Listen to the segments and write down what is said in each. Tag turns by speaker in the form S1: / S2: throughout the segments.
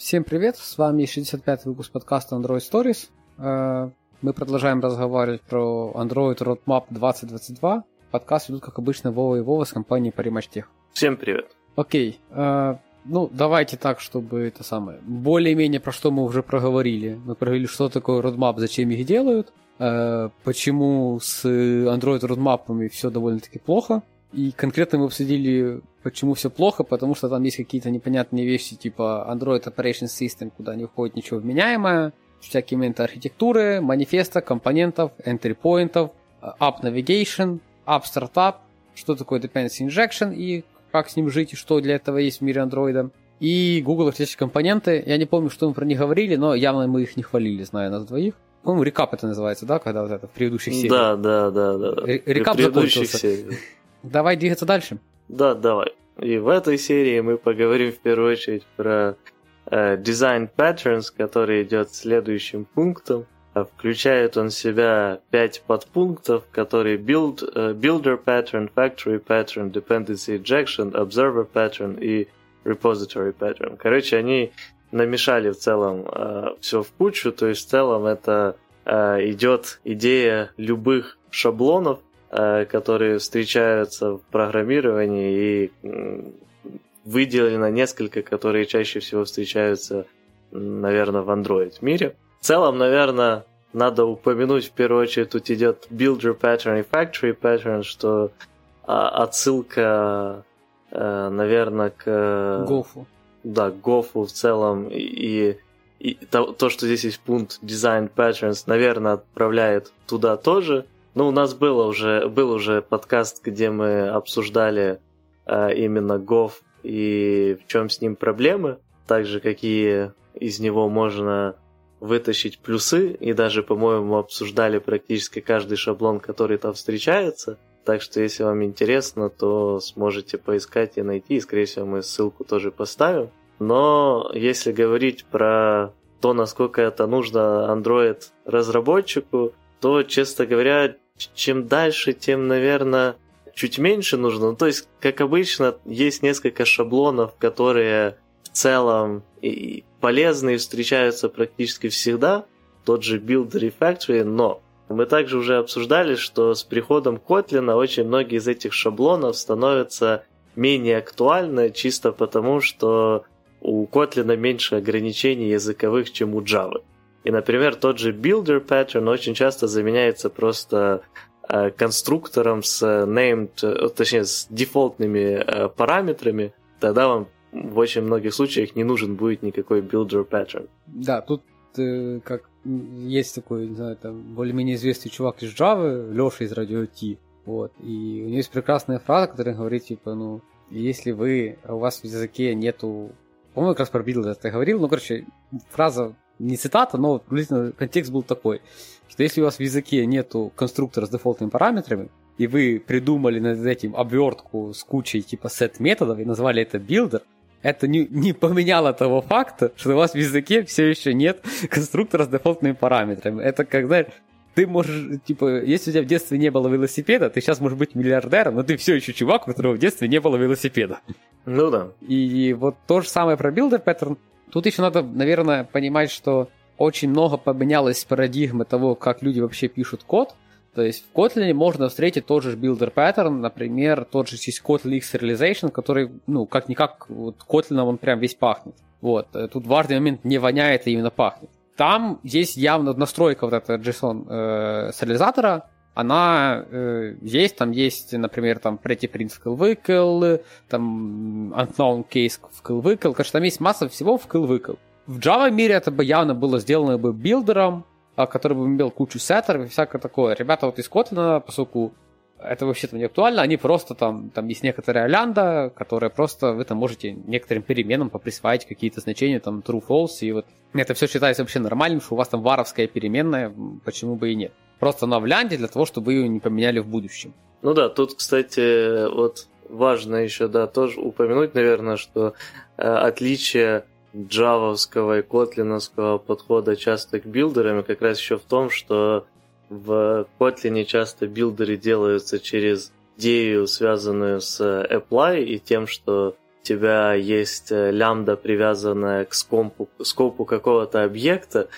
S1: Всем привет, с вами 65-й выпуск подкаста Android Stories. Э, мы продолжаем разговаривать про Android Roadmap 2022. Подкаст ведут, как обычно, Вова и Вова с компанией Parimatech.
S2: Всем привет.
S1: Окей, э, ну давайте так, чтобы это самое, более-менее про что мы уже проговорили. Мы проговорили, что такое Roadmap, зачем их делают, э, почему с Android Roadmap все довольно-таки плохо, и конкретно мы обсудили, почему все плохо, потому что там есть какие-то непонятные вещи, типа Android Operation System, куда не входит ничего вменяемое, всякие моменты архитектуры, манифеста, компонентов, entry поинтов, app navigation, app startup, что такое dependency injection и как с ним жить, и что для этого есть в мире андроида. И Google автоматические компоненты. Я не помню, что мы про них говорили, но явно мы их не хвалили, зная нас двоих. По-моему, рекап это называется, да, когда вот это в предыдущих сериях?
S2: Да, да, да, да.
S1: Рекап закончился. Сериях. Давай двигаться дальше.
S2: Да, давай. И в этой серии мы поговорим в первую очередь про э, Design Patterns, который идет следующим пунктом. А включает он в себя пять подпунктов, которые build, uh, Builder Pattern, Factory Pattern, Dependency Injection, Observer Pattern и Repository Pattern. Короче, они намешали в целом uh, все в кучу, то есть в целом это uh, идет идея любых шаблонов, Э, которые встречаются в программировании и выделено несколько, которые чаще всего встречаются, наверное, в Android мире. В целом, наверное, надо упомянуть в первую очередь, тут идет Builder Pattern и Factory Pattern, что а, отсылка, э, наверное, к...
S1: Гофу.
S2: Да, Гофу в целом и, и то, то, что здесь есть пункт Design Patterns, наверное, отправляет туда тоже. Ну, у нас было уже, был уже подкаст, где мы обсуждали э, именно Gov и в чем с ним проблемы, также какие из него можно вытащить плюсы, и даже, по-моему, обсуждали практически каждый шаблон, который там встречается. Так что, если вам интересно, то сможете поискать и найти, и, скорее всего, мы ссылку тоже поставим. Но если говорить про то, насколько это нужно Android-разработчику, то, честно говоря, чем дальше, тем, наверное, чуть меньше нужно. Ну, то есть, как обычно, есть несколько шаблонов, которые в целом и полезные встречаются практически всегда. Тот же Build Refactory, но мы также уже обсуждали, что с приходом Kotlin очень многие из этих шаблонов становятся менее актуальны, чисто потому, что у Kotlin меньше ограничений языковых, чем у Java. И, например, тот же builder pattern очень часто заменяется просто э, конструктором с named, э, точнее, с дефолтными э, параметрами, тогда вам в очень многих случаях не нужен будет никакой builder pattern.
S1: Да, тут э, как есть такой, не знаю, там более-менее известный чувак из Java, Леша из Radio T, вот, и у него есть прекрасная фраза, которая говорит, типа, ну, если вы, у вас в языке нету, по-моему, как раз про builder ты говорил, ну, короче, фраза не цитата, но приблизительно контекст был такой, что если у вас в языке нету конструктора с дефолтными параметрами, и вы придумали над этим обвертку с кучей типа сет методов и назвали это builder, это не, не поменяло того факта, что у вас в языке все еще нет конструктора с дефолтными параметрами. Это как, знаешь, ты можешь, типа, если у тебя в детстве не было велосипеда, ты сейчас можешь быть миллиардером, но ты все еще чувак, у которого в детстве не было велосипеда.
S2: Ну да.
S1: И, и вот то же самое про builder pattern. Тут еще надо, наверное, понимать, что очень много поменялось парадигмы того, как люди вообще пишут код. То есть в Kotlin можно встретить тот же builder pattern, например, тот же есть Kotlin Serialization, который, ну, как-никак, вот Kotlin он прям весь пахнет. Вот. Э, тут важный момент, не воняет, а именно пахнет. Там есть явно настройка вот этого JSON э, сериализатора, она э, есть, там есть, например, там Pretty Prince Killwickle, там Unknown Case в Killwickle, конечно, там есть масса всего в Killwickle. В Java мире это бы явно было сделано бы билдером, а, который бы имел кучу сеттеров и всякое такое. Ребята вот из Kotlin, поскольку это вообще-то не актуально, они просто там, там есть некоторая лянда, которая просто вы там можете некоторым переменам поприсваивать какие-то значения, там true, false, и вот это все считается вообще нормальным, что у вас там варовская переменная, почему бы и нет. Просто она в лянде для того, чтобы ее не поменяли в будущем.
S2: Ну да, тут, кстати, вот важно еще, да, тоже упомянуть, наверное, что э, отличие джавовского и котлиновского подхода часто к билдерам как раз еще в том, что в Kotlin часто билдеры делаются через идею, связанную с apply и тем, что у тебя есть э, лямбда, привязанная к скопу, скопу какого-то объекта,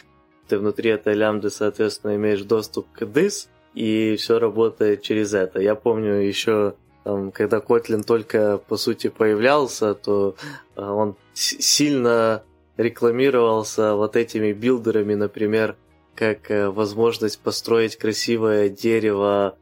S2: ты внутри этой лямбды, соответственно, имеешь доступ к this, и все работает через это. Я помню еще, когда Kotlin только, по сути, появлялся, то э, он сильно рекламировался вот этими билдерами, например, как э, возможность построить красивое дерево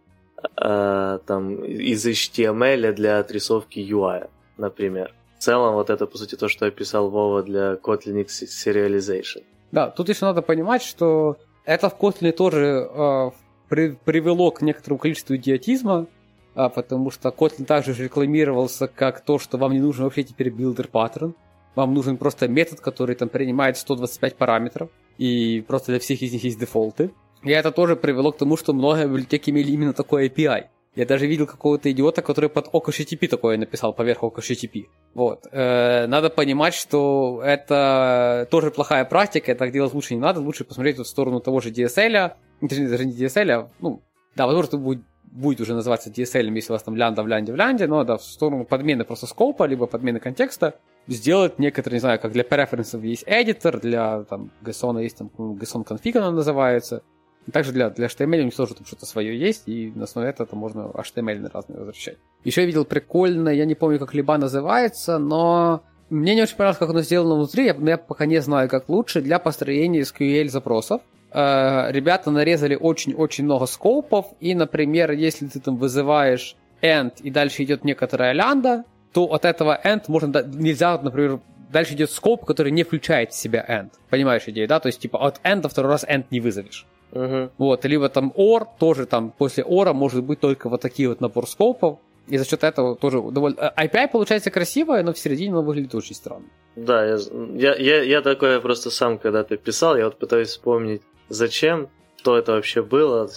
S2: э, там, из HTML для отрисовки UI, например. В целом, вот это, по сути, то, что описал Вова для Kotlin Serialization.
S1: Да, тут еще надо понимать, что это в Kotlin тоже э, при, привело к некоторому количеству идиотизма, а, потому что Kotlin также рекламировался как то, что вам не нужен вообще теперь builder pattern. Вам нужен просто метод, который там принимает 125 параметров, и просто для всех из них есть дефолты. И это тоже привело к тому, что многие библиотеки имели именно такой API. Я даже видел какого-то идиота, который под OkHttp такое написал поверх OkHttp. Вот. Э, надо понимать, что это тоже плохая практика, так делать лучше не надо, лучше посмотреть в сторону того же DSL, даже не DSL, а, ну, да, возможно, будет, будет уже называться DSL, если у вас там лянда в лянде в лянде, но да, в сторону подмены просто скопа, либо подмены контекста, сделать некоторые, не знаю, как для преференсов есть editor, для там JSON есть там JSON config она называется, также для, для HTML у них тоже там что-то свое есть, и на основе этого можно HTML разные возвращать. Еще я видел прикольно, я не помню, как либо называется, но мне не очень понравилось, как оно сделано внутри, я, я пока не знаю, как лучше, для построения SQL запросов. Э, ребята нарезали очень-очень много скопов, и, например, если ты там вызываешь end, и дальше идет некоторая лянда, то от этого end можно, нельзя, например, дальше идет скоп, который не включает в себя end. Понимаешь идею, да? То есть, типа, от end второй раз end не вызовешь.
S2: Угу.
S1: Вот, либо там OR, тоже там после OR может быть только вот такие вот набор скопов, и за счет этого тоже довольно... Э, API получается красивое, но в середине оно выглядит очень странно.
S2: Да, я, я, я, я такое просто сам когда-то писал, я вот пытаюсь вспомнить, зачем, что это вообще было,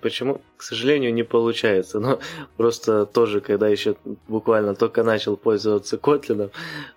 S2: почему, к сожалению, не получается. Но просто тоже, когда еще буквально только начал пользоваться Kotlin,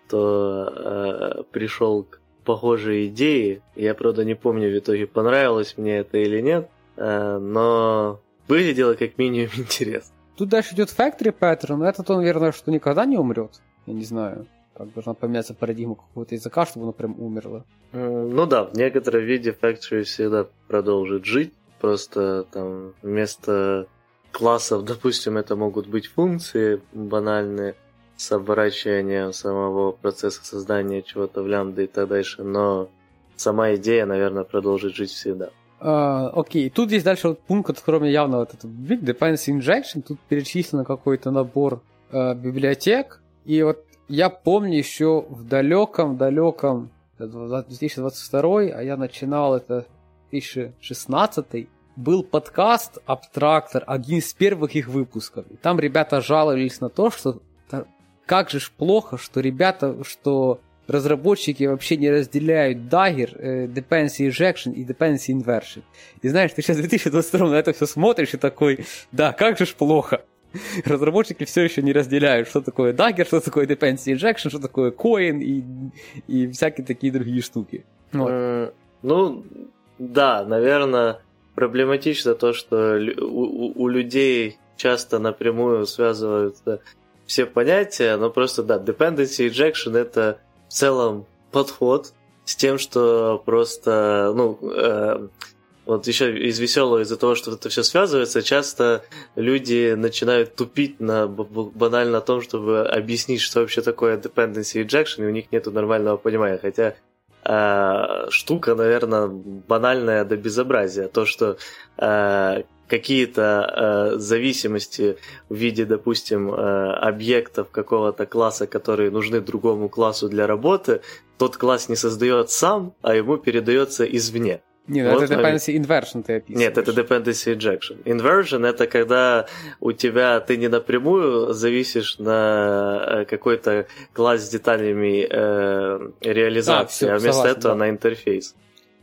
S2: то э, пришел к похожие идеи. Я, правда, не помню в итоге, понравилось мне это или нет, э, но выглядело как минимум интересно.
S1: Тут дальше идет Factory Pattern, но этот, он, наверное, что никогда не умрет. Я не знаю, как должна поменяться парадигма какого-то языка, чтобы оно прям умерло.
S2: Ну да, в некотором виде Factory всегда продолжит жить, просто там вместо классов, допустим, это могут быть функции банальные, с оборачиванием самого процесса создания чего-то в лямбда и так дальше, но сама идея, наверное, продолжит жить всегда.
S1: Uh, окей, тут есть дальше вот пункт, от которого явно вот этот big dependency injection, тут перечислено какой-то набор uh, библиотек, и вот я помню еще в далеком-далеком 2022, а я начинал это 2016, был подкаст «Абтрактор», один из первых их выпусков. И там ребята жаловались на то, что как же ж плохо, что ребята, что разработчики вообще не разделяют Dagger, э, Dependency Injection и Dependency Inversion. И знаешь, ты сейчас в 2022 на это все смотришь и такой, да, как же ж плохо. Разработчики все еще не разделяют, что такое Dagger, что такое Dependency Injection, что такое Coin и, и всякие такие другие штуки.
S2: Вот. Mm, ну, да, наверное, проблематично то, что у, у, у людей часто напрямую связываются все понятия, но просто, да, dependency injection это в целом подход с тем, что просто, ну, э, вот еще из веселого, из-за того, что это все связывается, часто люди начинают тупить на банально том, чтобы объяснить, что вообще такое dependency injection, и у них нет нормального понимания. Хотя э, штука, наверное, банальная до безобразия. То, что э, какие-то э, зависимости в виде, допустим, объектов какого-то класса, которые нужны другому классу для работы, тот класс не создает сам, а ему передается извне.
S1: Нет, ну вот, это dependency inversion ты описываешь.
S2: Нет, это dependency injection. Inversion это когда у тебя ты не напрямую зависишь на э, какой-то класс с деталями э, реализации, а, все, а вместо согласен, этого да. на интерфейс.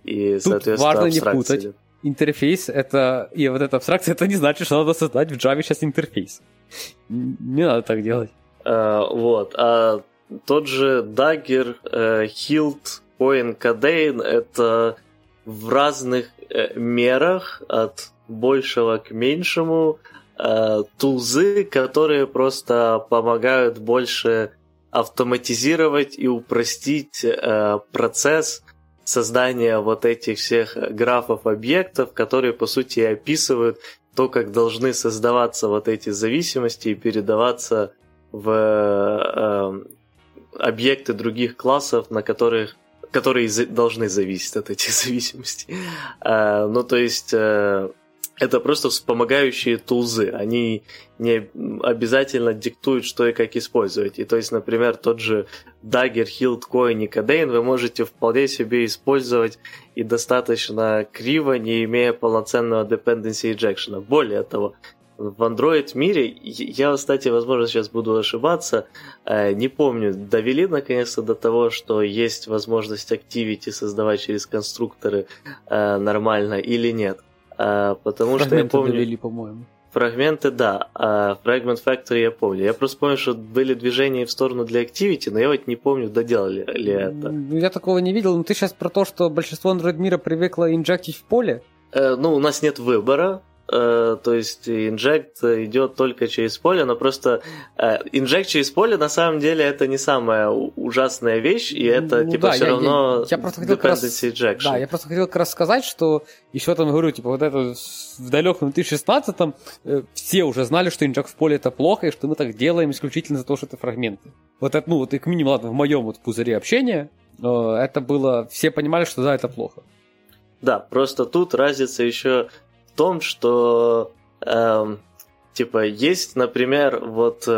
S1: И, Тут соответственно, важно не путать интерфейс это и вот эта абстракция, это не значит, что надо создать в Java сейчас интерфейс. Не надо так делать.
S2: Uh, вот. А тот же Dagger, uh, Hilt, Coin, Cadein это в разных uh, мерах от большего к меньшему uh, тулзы, которые просто помогают больше автоматизировать и упростить э, процесс создания вот этих всех графов объектов, которые по сути описывают то, как должны создаваться вот эти зависимости и передаваться в э, объекты других классов, на которых которые должны зависеть от этих зависимостей. Э, ну, то есть э, это просто вспомогающие тулзы. Они не обязательно диктуют, что и как использовать. И то есть, например, тот же Dagger, Hilt, Coin и Codein вы можете вполне себе использовать и достаточно криво, не имея полноценного dependency injection. Более того, в Android мире, я, кстати, возможно, сейчас буду ошибаться, э, не помню, довели наконец-то до того, что есть возможность Activity создавать через конструкторы э, нормально или нет. Э, потому Фрагменты что я помню...
S1: довели, по-моему.
S2: Фрагменты, да. Fragment Factory я помню. Я просто помню, что были движения в сторону для Activity, но я вот не помню, доделали ли это.
S1: Ну, я такого не видел. Но ты сейчас про то, что большинство Android мира привыкло инжектить в поле?
S2: Ну, у нас нет выбора. Э, то есть инжект идет только через поле, но просто э, инжект через поле на самом деле это не самая ужасная вещь, и это ну, типа да, все я, равно
S1: я, я просто хотел раз, injection. Да, я просто хотел как раз сказать, что еще там говорю, типа вот это в далеком 2016-м э, все уже знали, что инжект в поле это плохо, и что мы так делаем исключительно за то, что это фрагменты. Вот это, ну, вот и к минимуму, ладно, в моем вот пузыре общения это было, все понимали, что да, это плохо.
S2: Да, просто тут разница еще том, что э, типа есть, например, вот э,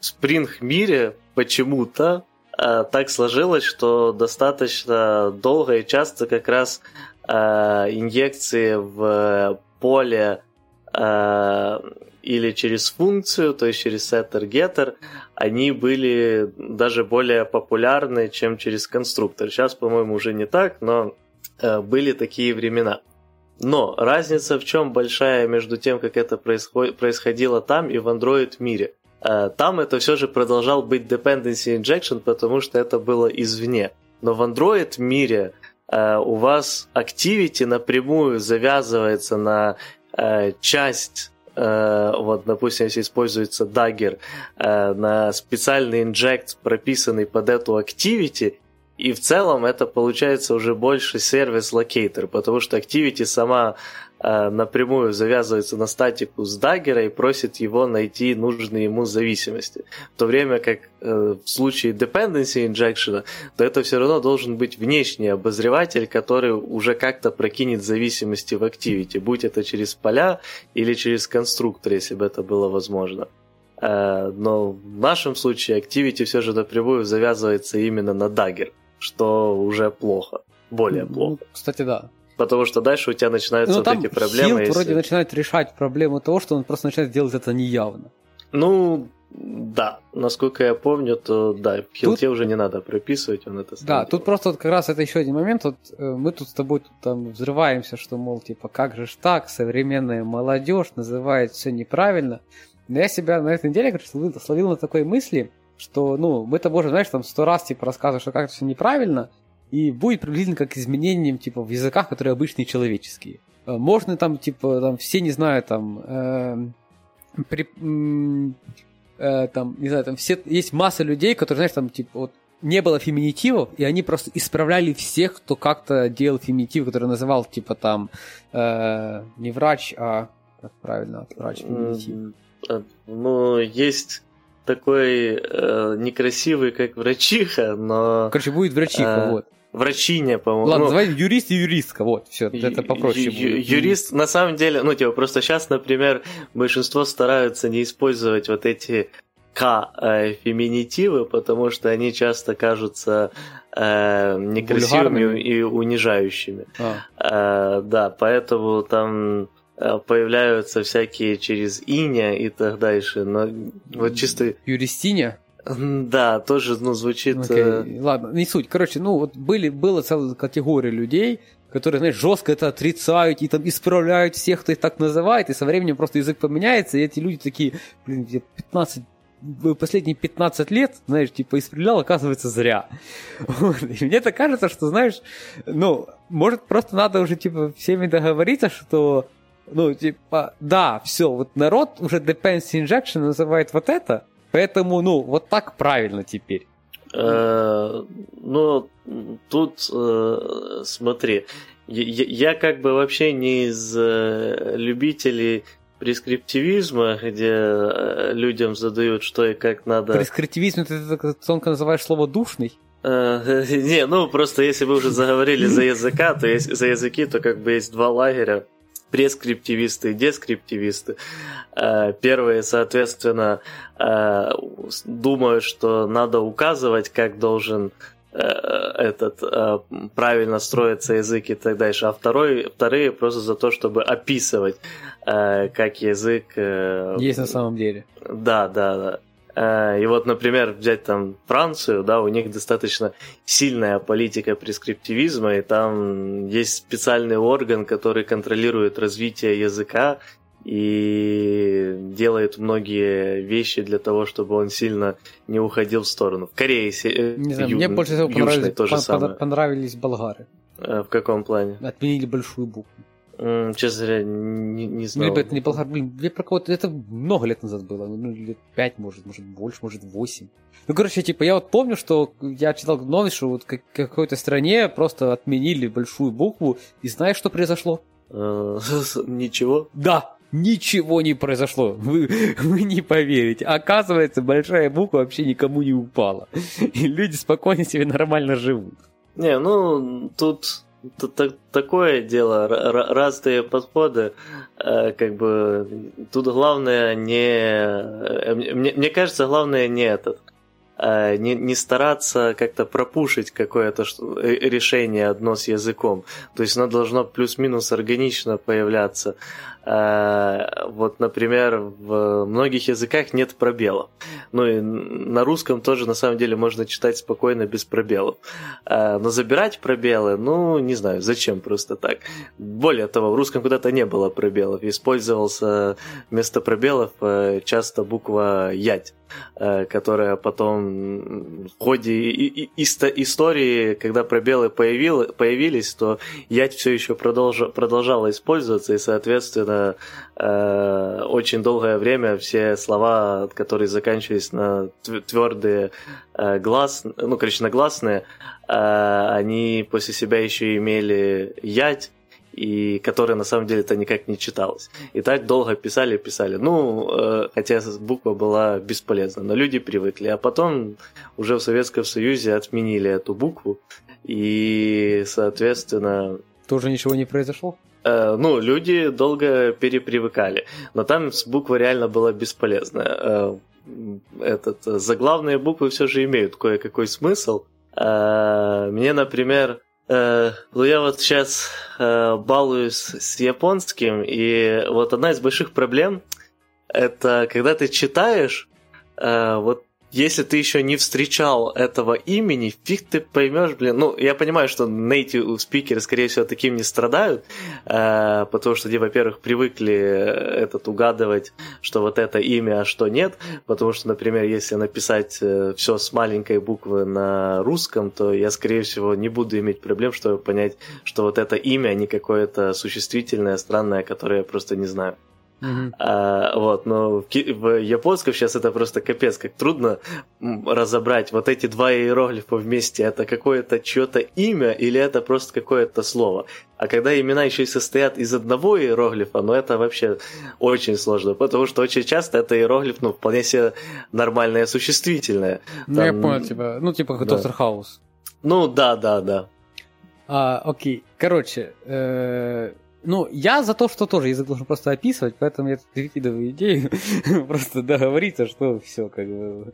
S2: в Spring мире почему-то э, так сложилось, что достаточно долго и часто как раз э, инъекции в поле э, или через функцию, то есть через setter-getter, они были даже более популярны, чем через конструктор. Сейчас, по-моему, уже не так, но э, были такие времена. Но разница в чем большая между тем, как это происходило там и в Android мире. Э, там это все же продолжал быть dependency injection, потому что это было извне. Но в Android мире э, у вас activity напрямую завязывается на э, часть вот, допустим, если используется Dagger, на специальный инжект, прописанный под эту activity, и в целом это получается уже больше сервис-локейтер, потому что Activity сама э, напрямую завязывается на статику с даггера и просит его найти нужные ему зависимости. В то время как э, в случае dependency injection, то это все равно должен быть внешний обозреватель, который уже как-то прокинет зависимости в Activity, будь это через поля или через конструктор, если бы это было возможно. Э, но в нашем случае Activity все же напрямую завязывается именно на Dagger что уже плохо. Более ну, плохо.
S1: Кстати, да.
S2: Потому что дальше у тебя начинаются ну, вот эти проблемы. Хилд
S1: если... вроде начинает решать проблему того, что он просто начинает делать это неявно.
S2: Ну, да, насколько я помню, то да, хилте тут... уже не надо прописывать, он это
S1: Да, тут просто вот как раз это еще один момент. Вот, э, мы тут с тобой тут, там взрываемся, что, мол, типа, как же ж так, современная молодежь называет все неправильно. Но я себя на этой неделе, короче, словил, словил на такой мысли, что, ну, мы-то можем, знаешь, там сто раз, типа, рассказывать, что как-то все неправильно, и будет приблизительно как изменением, типа, в языках, которые обычные человеческие. Э, можно там, типа, там, все, не знаю, там, э, при, э, там, не знаю, там, все, есть масса людей, которые, знаешь, там, типа, вот, не было феминитивов, и они просто исправляли всех, кто как-то делал феминитив, который называл, типа, там, э, не врач, а, как правильно, врач, феминитив.
S2: Э, ну, есть такой э, некрасивый, как врачиха, но...
S1: Короче, будет врачиха, э, вот.
S2: Врачиня, по-моему.
S1: Ладно, ну, давай юрист и юристка, вот, все, это попроще
S2: ю- будет. Юрист, на самом деле, ну, типа, просто сейчас, например, большинство стараются не использовать вот эти К-феминитивы, потому что они часто кажутся э, некрасивыми Бульгарными. и унижающими. А. Э, да, поэтому там Э, появляются всякие через иня и так дальше, но вот чисто...
S1: Юристиня?
S2: Да, тоже, ну, звучит...
S1: Okay. Э, Ладно, не суть. Короче, ну, вот были, была целая категория людей, которые, знаешь, жестко это отрицают и там исправляют всех, кто их так называет, и со временем просто язык поменяется, и эти люди такие, блин, 15 последние 15 лет, знаешь, типа, исправлял, оказывается, зря. Вот. И мне так кажется, что, знаешь, ну, может, просто надо уже, типа, всеми договориться, что ну, типа, да, все, вот народ уже dependency injection называет вот это, Поэтому, ну, вот так правильно теперь.
S2: Э, ну, тут э, смотри, я, я как бы вообще не из э, любителей прескриптивизма, где людям задают, что и как надо.
S1: Прескриптивизм, ты тонко называешь слово душный?
S2: Не, ну просто если вы уже заговорили за языка, то есть за языки, то как бы есть два лагеря прескриптивисты и дескриптивисты. Первые, соответственно, думают, что надо указывать, как должен этот правильно строится язык и так дальше, а второй, вторые просто за то, чтобы описывать, как язык
S1: есть на самом деле.
S2: Да, да, да. И вот, например, взять там Францию, да, у них достаточно сильная политика прескриптивизма, и там есть специальный орган, который контролирует развитие языка и делает многие вещи для того, чтобы он сильно не уходил в сторону. В Корее,
S1: э, не знаю, ю- мне больше всего понравились, то же пон- самое. понравились болгары.
S2: Э, в каком плане?
S1: Отменили большую букву.
S2: Честно говоря, не, не знаю.
S1: Ну, либо это не болгар, блин, я про кого-то, это много лет назад было, ну, лет пять, может, может, больше, может, восемь. Ну, короче, типа, я вот помню, что я читал новость, что вот в какой-то стране просто отменили большую букву, и знаешь, что произошло?
S2: Э, ничего?
S1: Да, ничего не произошло. Вы, вы не поверите. Оказывается, большая буква вообще никому не упала. И люди спокойно себе нормально живут.
S2: Не, ну, тут Тут такое дело, разные подходы, э, как бы тут главное не, э, мне, мне кажется, главное не этот, э, не, не стараться как-то пропушить какое-то решение одно с языком. То есть оно должно плюс-минус органично появляться. Э, вот, например, в многих языках нет пробелов. Ну и на русском тоже на самом деле можно читать спокойно без пробелов. Э, но забирать пробелы, ну, не знаю, зачем просто так. Более того, в русском куда-то не было пробелов. Использовался вместо пробелов э, часто буква «ять». Э, которая потом в ходе истории, когда пробелы появились, то ять все еще продолжала использоваться, и, соответственно, э, очень долгое время все слова, которые заканчивались на твердые э, глаз, ну, короче, на гласные, они после себя еще имели ять, и которая на самом деле это никак не читалось. И так долго писали, писали. Ну, э, хотя буква была бесполезна, но люди привыкли. А потом уже в Советском Союзе отменили эту букву, и, соответственно...
S1: Тоже ничего не произошло?
S2: Э, ну, люди долго перепривыкали, но там буква реально была бесполезная. Э, этот, заглавные буквы все же имеют кое-какой смысл. Э, мне, например, Э, ну, я вот сейчас э, балуюсь с японским, и вот одна из больших проблем это когда ты читаешь, э, вот если ты еще не встречал этого имени, фиг ты поймешь, блин. Ну, я понимаю, что native спикеры, скорее всего, таким не страдают, э, потому что они, во-первых, привыкли этот угадывать, что вот это имя, а что нет. Потому что, например, если написать э, все с маленькой буквы на русском, то я, скорее всего, не буду иметь проблем, чтобы понять, что вот это имя, а не какое-то существительное, странное, которое я просто не знаю. Uh-huh. А, вот, но в, в японском сейчас это просто капец, как трудно разобрать вот эти два иероглифа вместе. Это какое-то чье-то имя или это просто какое-то слово. А когда имена еще и состоят из одного иероглифа, ну это вообще очень сложно, потому что очень часто это иероглиф, ну, вполне себе нормальное существительное.
S1: Там... Ну, я понял, типа, ну, типа как да. Доктор Хаус.
S2: Ну, да, да, да.
S1: А, окей, короче, э- ну, я за то, что тоже язык должен просто описывать, поэтому я тут перекидываю идею, просто договориться, что все как бы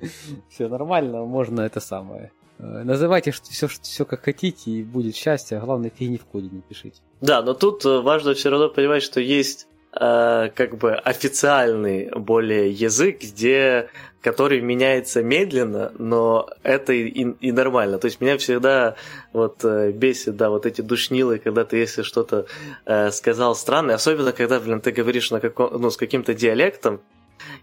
S1: все нормально, можно это самое. Э, называйте все, все как хотите, и будет счастье, а главное, фигни в коде не пишите.
S2: Да, но тут э, важно все равно понимать, что есть э, как бы официальный более язык, где который меняется медленно, но это и, и нормально. То есть меня всегда вот э, бесит, да, вот эти душнилы, когда ты если что-то э, сказал странное, особенно когда, блин, ты говоришь на каком, ну, с каким-то диалектом,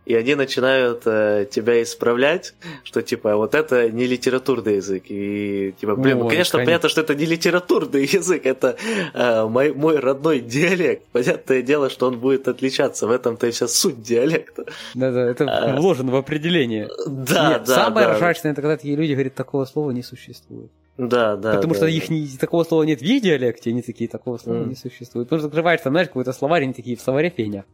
S2: и они начинают э, тебя исправлять, что типа вот это не литературный язык. И типа, блин, ну, конечно, конечно, понятно, что это не литературный язык, это э, мой, мой родной диалект. Понятное дело, что он будет отличаться. В этом-то и вся суть диалекта.
S1: Да-да, это а, вложено в определение.
S2: Да, Нет, да.
S1: Самое
S2: да.
S1: ржачное, это когда такие люди говорят, такого слова не существует.
S2: Да, да.
S1: Потому
S2: да,
S1: что
S2: да.
S1: их не, такого слова нет в их диалекте, они такие, такого слова mm. не существует. Потому что открываешь там, знаешь, какой-то словарь, они такие, в словаре фигня.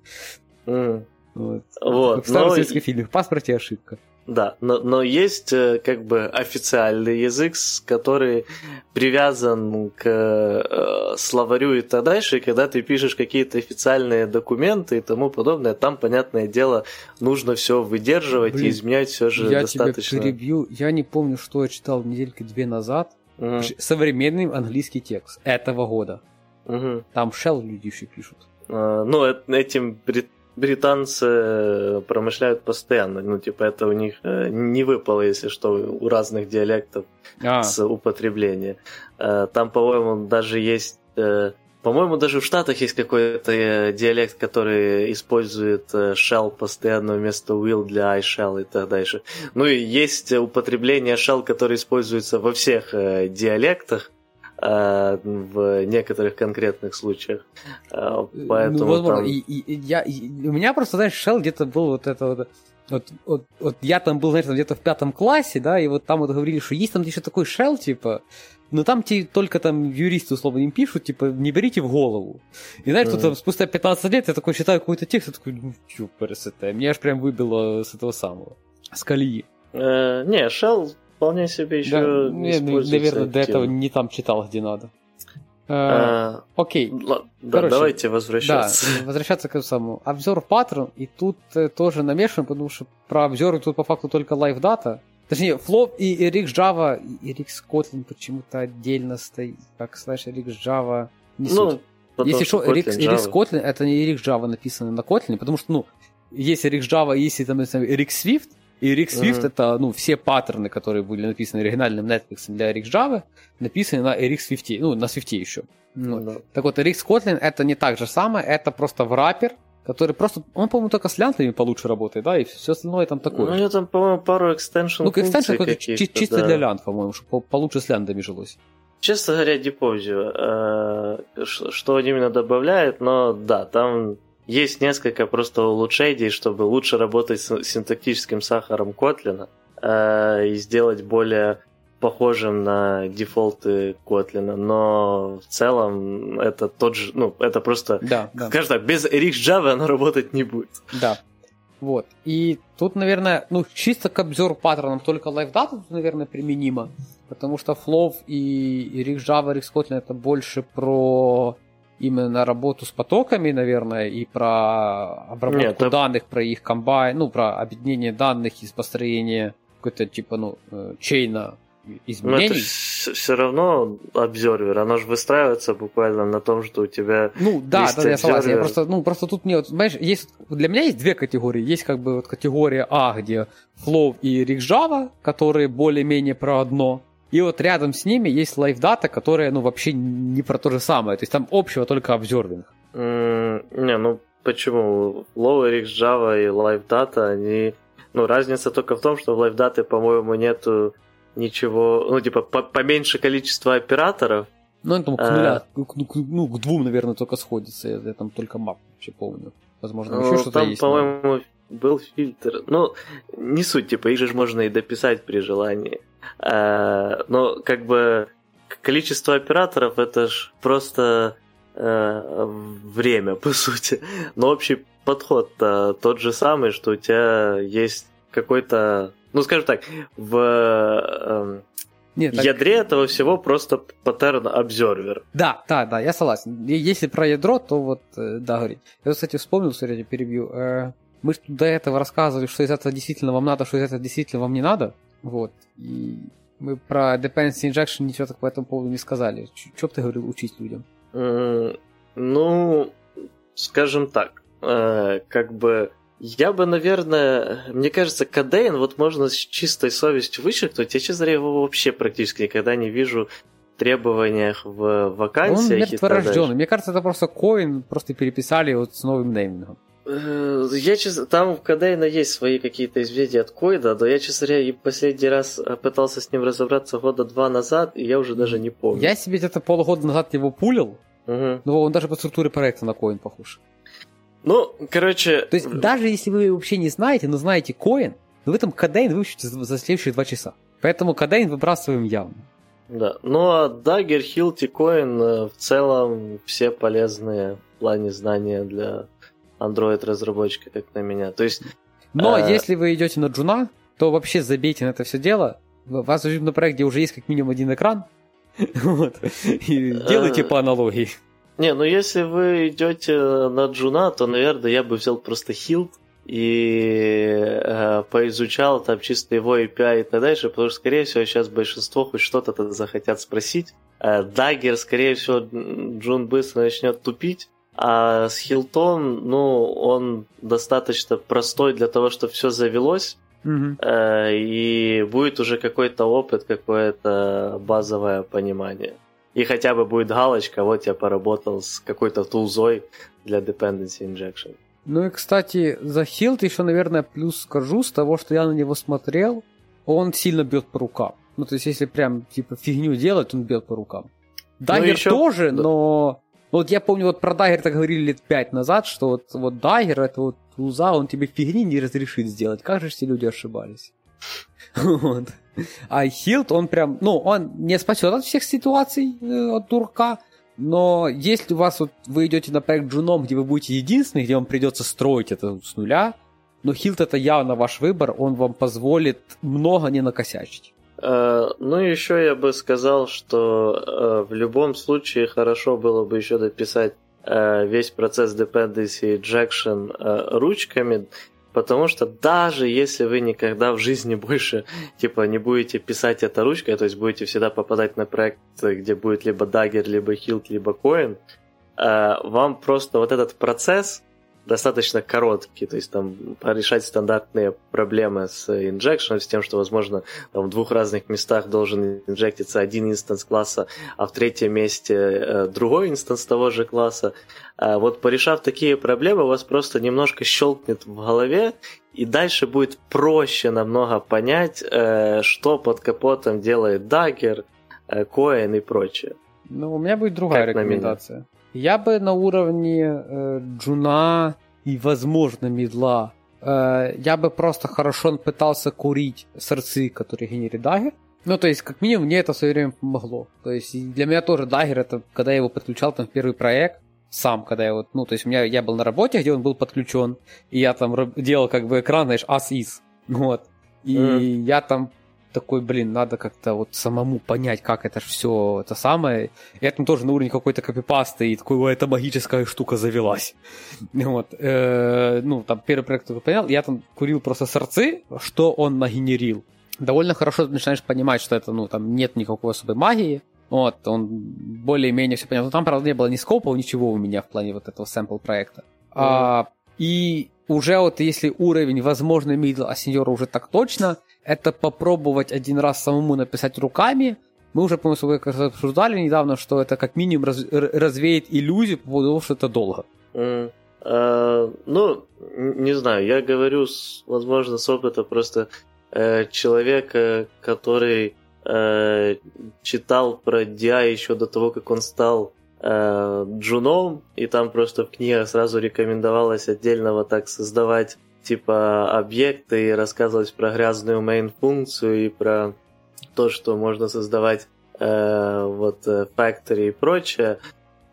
S2: Mm.
S1: Вот.
S2: вот.
S1: Как в старом советском фильме, в паспорте ошибка.
S2: Да, но, но есть э, как бы официальный язык, который привязан к э, словарю и так дальше, и когда ты пишешь какие-то официальные документы и тому подобное, там, понятное дело, нужно все выдерживать Блин, и изменять все же
S1: я
S2: достаточно.
S1: Я тебя перебью, я не помню, что я читал недельки две назад, угу. современный английский текст этого года.
S2: Угу.
S1: Там shell люди еще пишут.
S2: А, ну, этим британцы промышляют постоянно. Ну, типа, это у них э, не выпало, если что, у разных диалектов а. с употребления. Э, там, по-моему, даже есть... Э, по-моему, даже в Штатах есть какой-то диалект, который использует shell постоянно вместо will для I shall и так дальше. Ну и есть употребление shell, которое используется во всех диалектах, Э, в некоторых конкретных случаях. Э, поэтому
S1: ну, возможно,
S2: там...
S1: и, и, я, и, у меня просто, знаешь, Shell где-то был вот это вот вот, вот, вот я там был, знаешь, где-то в пятом классе, да, и вот там вот говорили, что есть там еще такой shell, типа, но там те, только там юристы условно им пишут, типа, не берите в голову. И знаешь, mm-hmm. там спустя 15 лет я такой читаю какой-то текст, я такой, ну, чупарс это, меня аж прям выбило с этого самого, с колеи.
S2: Э, не, shell вполне себе еще да,
S1: Наверное, до этого не там читал, где надо.
S2: А, а,
S1: окей.
S2: Л- да, Короче, давайте возвращаться.
S1: Да, возвращаться к самому. Обзор паттерн, и тут э, тоже намешан, потому что про обзоры тут по факту только live data. Точнее, Flop и Rix Java, и Rix Kotlin почему-то отдельно стоит. Как, знаешь, Rix Java не ну, суть. Если что, Rix, Rix Kotlin, это не Rix Java написано на Kotlin, потому что, ну, есть Rix Java, есть там, Rix Swift, и Rick Swift mm-hmm. это, ну, все паттерны, которые были написаны оригинальным Netflix для Rix Java, написаны на Rix Swift, ну, на Swift еще. Mm-hmm. Вот. Так вот, Rix Kotlin это не так же самое, это просто враппер, который просто, он, по-моему, только с лянтами получше работает, да, и все остальное там такое.
S2: Ну, у него там, по-моему, пару экстеншн
S1: Ну, экстеншн какой-то чи- чисто да. для лянт, по-моему, чтобы получше с лянтами жилось.
S2: Честно говоря, депозию, э, что он именно добавляет, но да, там есть несколько просто улучшений, чтобы лучше работать с синтактическим сахаром Котлина э, и сделать более похожим на дефолты Котлина, но в целом это тот же, ну, это просто,
S1: да, да.
S2: скажем так, без Rix Java оно работать не будет.
S1: Да, вот. И тут, наверное, ну, чисто к обзору паттернам только LiveData тут, наверное, применимо, потому что Flow и, и Rix Java, Rix Kotlin это больше про именно работу с потоками, наверное, и про обработку Нет, это... данных, про их комбайн, ну, про объединение данных и построение какой-то типа, ну, э, чейна изменений. Но
S2: это все равно обзорвер, оно же выстраивается буквально на том, что у тебя
S1: Ну да, да, я согласен. Я просто, ну, просто тут мне, вот, знаешь, есть, для меня есть две категории. Есть как бы вот категория А, где Flow и RxJava, которые более-менее про одно, и вот рядом с ними есть лайфдата, которая, ну, вообще не про то же самое. То есть там общего только обзорвинг.
S2: Mm, не, ну почему? Low Java и LiveData, они... Ну, разница только в том, что в LiveData, по-моему, нету ничего... Ну, типа, по поменьше количество операторов.
S1: Ну, это там к нуля, а... к, к, ну, к двум, наверное, только сходится. Я, я там только мап вообще помню. Возможно, ну, еще что-то
S2: там,
S1: есть.
S2: по-моему, но... был фильтр. Ну, не суть, типа, их же можно и дописать при желании. Э, но как бы количество операторов это ж просто э, время, по сути. Но общий подход тот же самый, что у тебя есть какой-то, ну скажем так, в э, нет, так... ядре этого всего просто паттерн обзорвер.
S1: Да, да, да, я согласен. Если про ядро, то вот, да, говорить. Я, кстати, вспомнил, смотрите, перебью. Мы до этого рассказывали, что из этого действительно вам надо, что из этого действительно вам не надо. Вот. И мы про dependency injection ничего так по этому поводу не сказали. Что бы ты говорил учить людям?
S2: ну, скажем так, э, как бы я бы, наверное, мне кажется, Кадейн вот можно с чистой совестью вычеркнуть. Я, честно говоря, его вообще практически никогда не вижу в требованиях в вакансиях.
S1: Он мертворожденный. Мне кажется, это просто коин, просто переписали вот с новым неймингом.
S2: Э, я, честно, там в Кадейна есть свои какие-то известия от Койда, но я, честно говоря, последний раз э, пытался с ним разобраться года два назад, и я уже даже не помню.
S1: Я себе где-то полгода назад его пулил, угу. но он даже по структуре проекта на Коин похож.
S2: Ну, короче...
S1: То есть, даже если вы вообще не знаете, но знаете Коин, то вы там Кадейн выучите за следующие два часа. Поэтому Кадейн выбрасываем явно.
S2: Да, ну а Dagger, Hilt и Coin э, в целом все полезные в плане знания для Android-разработчика, как на меня. То есть...
S1: Но э... если вы идете на джуна, то вообще забейте на это все дело. Вас ждет на проект, где уже есть как минимум один экран. вот. И делайте по аналогии.
S2: Не, ну если вы идете на джуна, то, наверное, я бы взял просто Hilt и э, поизучал там чисто его API и так дальше, потому что, скорее всего, сейчас большинство хоть что-то захотят спросить. Э, Dagger, скорее всего, Джун быстро начнет тупить, а с Хилтон, ну, он достаточно простой для того, чтобы все завелось, э, и будет уже какой-то опыт, какое-то базовое понимание. И хотя бы будет галочка, вот я поработал с какой-то тулзой для dependency injection.
S1: Ну и, кстати, за Хилт еще, наверное, плюс скажу с того, что я на него смотрел, он сильно бьет по рукам. Ну, то есть, если прям, типа, фигню делать, он бьет по рукам. Dagger ну, еще... тоже, да. Вот я помню, вот про Dagger так говорили лет пять назад, что вот, вот Dagger, это вот Уза, он тебе фигни не разрешит сделать. Как же все люди ошибались. А Hilt, он прям, ну, он не спасет от всех ситуаций, э, от дурка, но если у вас вот вы идете на проект Джуном, где вы будете единственный, где вам придется строить это с нуля, но Хилт это явно ваш выбор, он вам позволит много не накосячить.
S2: Uh, ну, еще я бы сказал, что uh, в любом случае хорошо было бы еще дописать uh, весь процесс dependency injection ручками, Потому что даже если вы никогда в жизни больше типа не будете писать это ручкой, то есть будете всегда попадать на проект, где будет либо Dagger, либо Hilt, либо Coin, э, вам просто вот этот процесс достаточно короткий, то есть там решать стандартные проблемы с injection ом, с тем, что, возможно, там, в двух разных местах должен инжектиться один инстанс класса, а в третьем месте э, другой инстанс того же класса. А вот порешав такие проблемы, у вас просто немножко щелкнет в голове, и дальше будет проще намного понять, э, что под капотом делает Dagger, Koin и прочее.
S1: Ну, у меня будет другая как рекомендация. Я бы на уровне э, джуна и, возможно, медла, э, я бы просто хорошо пытался курить сорцы, которые генерит Dagger. Ну, то есть, как минимум, мне это в свое время помогло. То есть, для меня тоже Dagger, это когда я его подключал там в первый проект, сам, когда я вот, ну, то есть у меня я был на работе, где он был подключен, и я там делал как бы экран, знаешь, as is, вот. И mm. я там такой, блин, надо как-то вот самому понять, как это все это самое. И это тоже на уровне какой-то копипасты, и такой, о, эта магическая штука завелась. Вот. Э, ну, там первый проект только понял, я там курил просто сорцы, что он нагенерил. Довольно хорошо начинаешь понимать, что это, ну, там нет никакой особой магии, вот, он более-менее все понял. Но там, правда, не было ни скопов, ничего у меня в плане вот этого сэмпл проекта. Mm. А, и уже вот если уровень, возможно, middle, а сеньора уже так точно, это попробовать один раз самому написать руками. Мы уже, по-моему, обсуждали недавно, что это как минимум раз, развеет иллюзию по поводу того, что это долго.
S2: Mm. Uh, ну, не знаю, я говорю, с, возможно, с опыта просто uh, человека, который uh, читал про DI еще до того, как он стал джуном, и там просто в книге сразу рекомендовалось отдельно вот так создавать типа объекты и рассказывать про грязную main-функцию и про то, что можно создавать э, вот э, factory и прочее.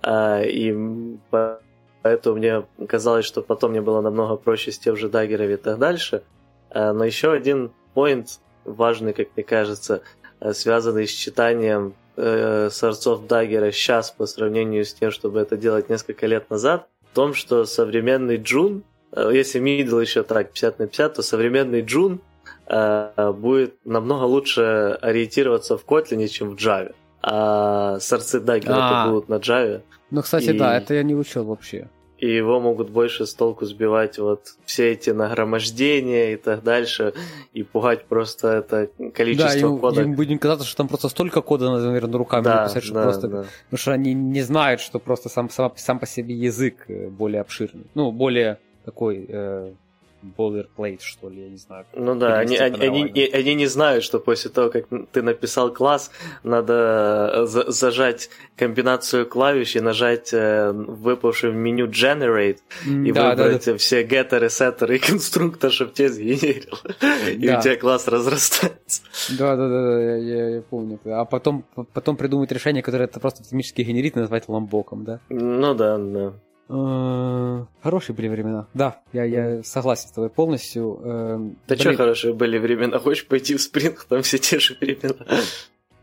S2: Э, и поэтому мне казалось, что потом мне было намного проще с тем же даггерами и так дальше. Э, но еще один point важный, как мне кажется, э, связанный с читанием э, сорцов даггера сейчас по сравнению с тем, чтобы это делать несколько лет назад, в том, что современный джун если middle еще так 50 на 50, то современный Джун э, будет намного лучше ориентироваться в Kotlin, чем в Java. А сорцы даггера а. будут на Java.
S1: Ну, кстати, и... да, это я не учил вообще.
S2: И его могут больше с толку сбивать вот все эти нагромождения и так дальше, и пугать просто это количество да, кода. Да,
S1: им будем казаться, что там просто столько кода надо, наверное, руками да, написать, что да, просто... Да. Потому что они не знают, что просто сам, сам, сам по себе язык э, более обширный. Ну, более такой э, boilerplate, что ли, я не знаю.
S2: Ну да, они, они, они, они не знают, что после того, как ты написал класс, надо э, за- зажать комбинацию клавиш и нажать э, выпавший в меню Generate и да, выбрать да, да. все геттеры, сеттеры и конструктор, чтобы те сгенерил. И да. у тебя класс разрастается.
S1: Да, да, да, я, я, я помню. А потом, потом придумать решение, которое это просто автоматически генерит и назвать ламбоком, да?
S2: Ну да, да.
S1: Э, хорошие были времена. Да, я, я согласен с тобой полностью.
S2: Э, да что хорошие были времена? Хочешь пойти в спринг, там все те же времена.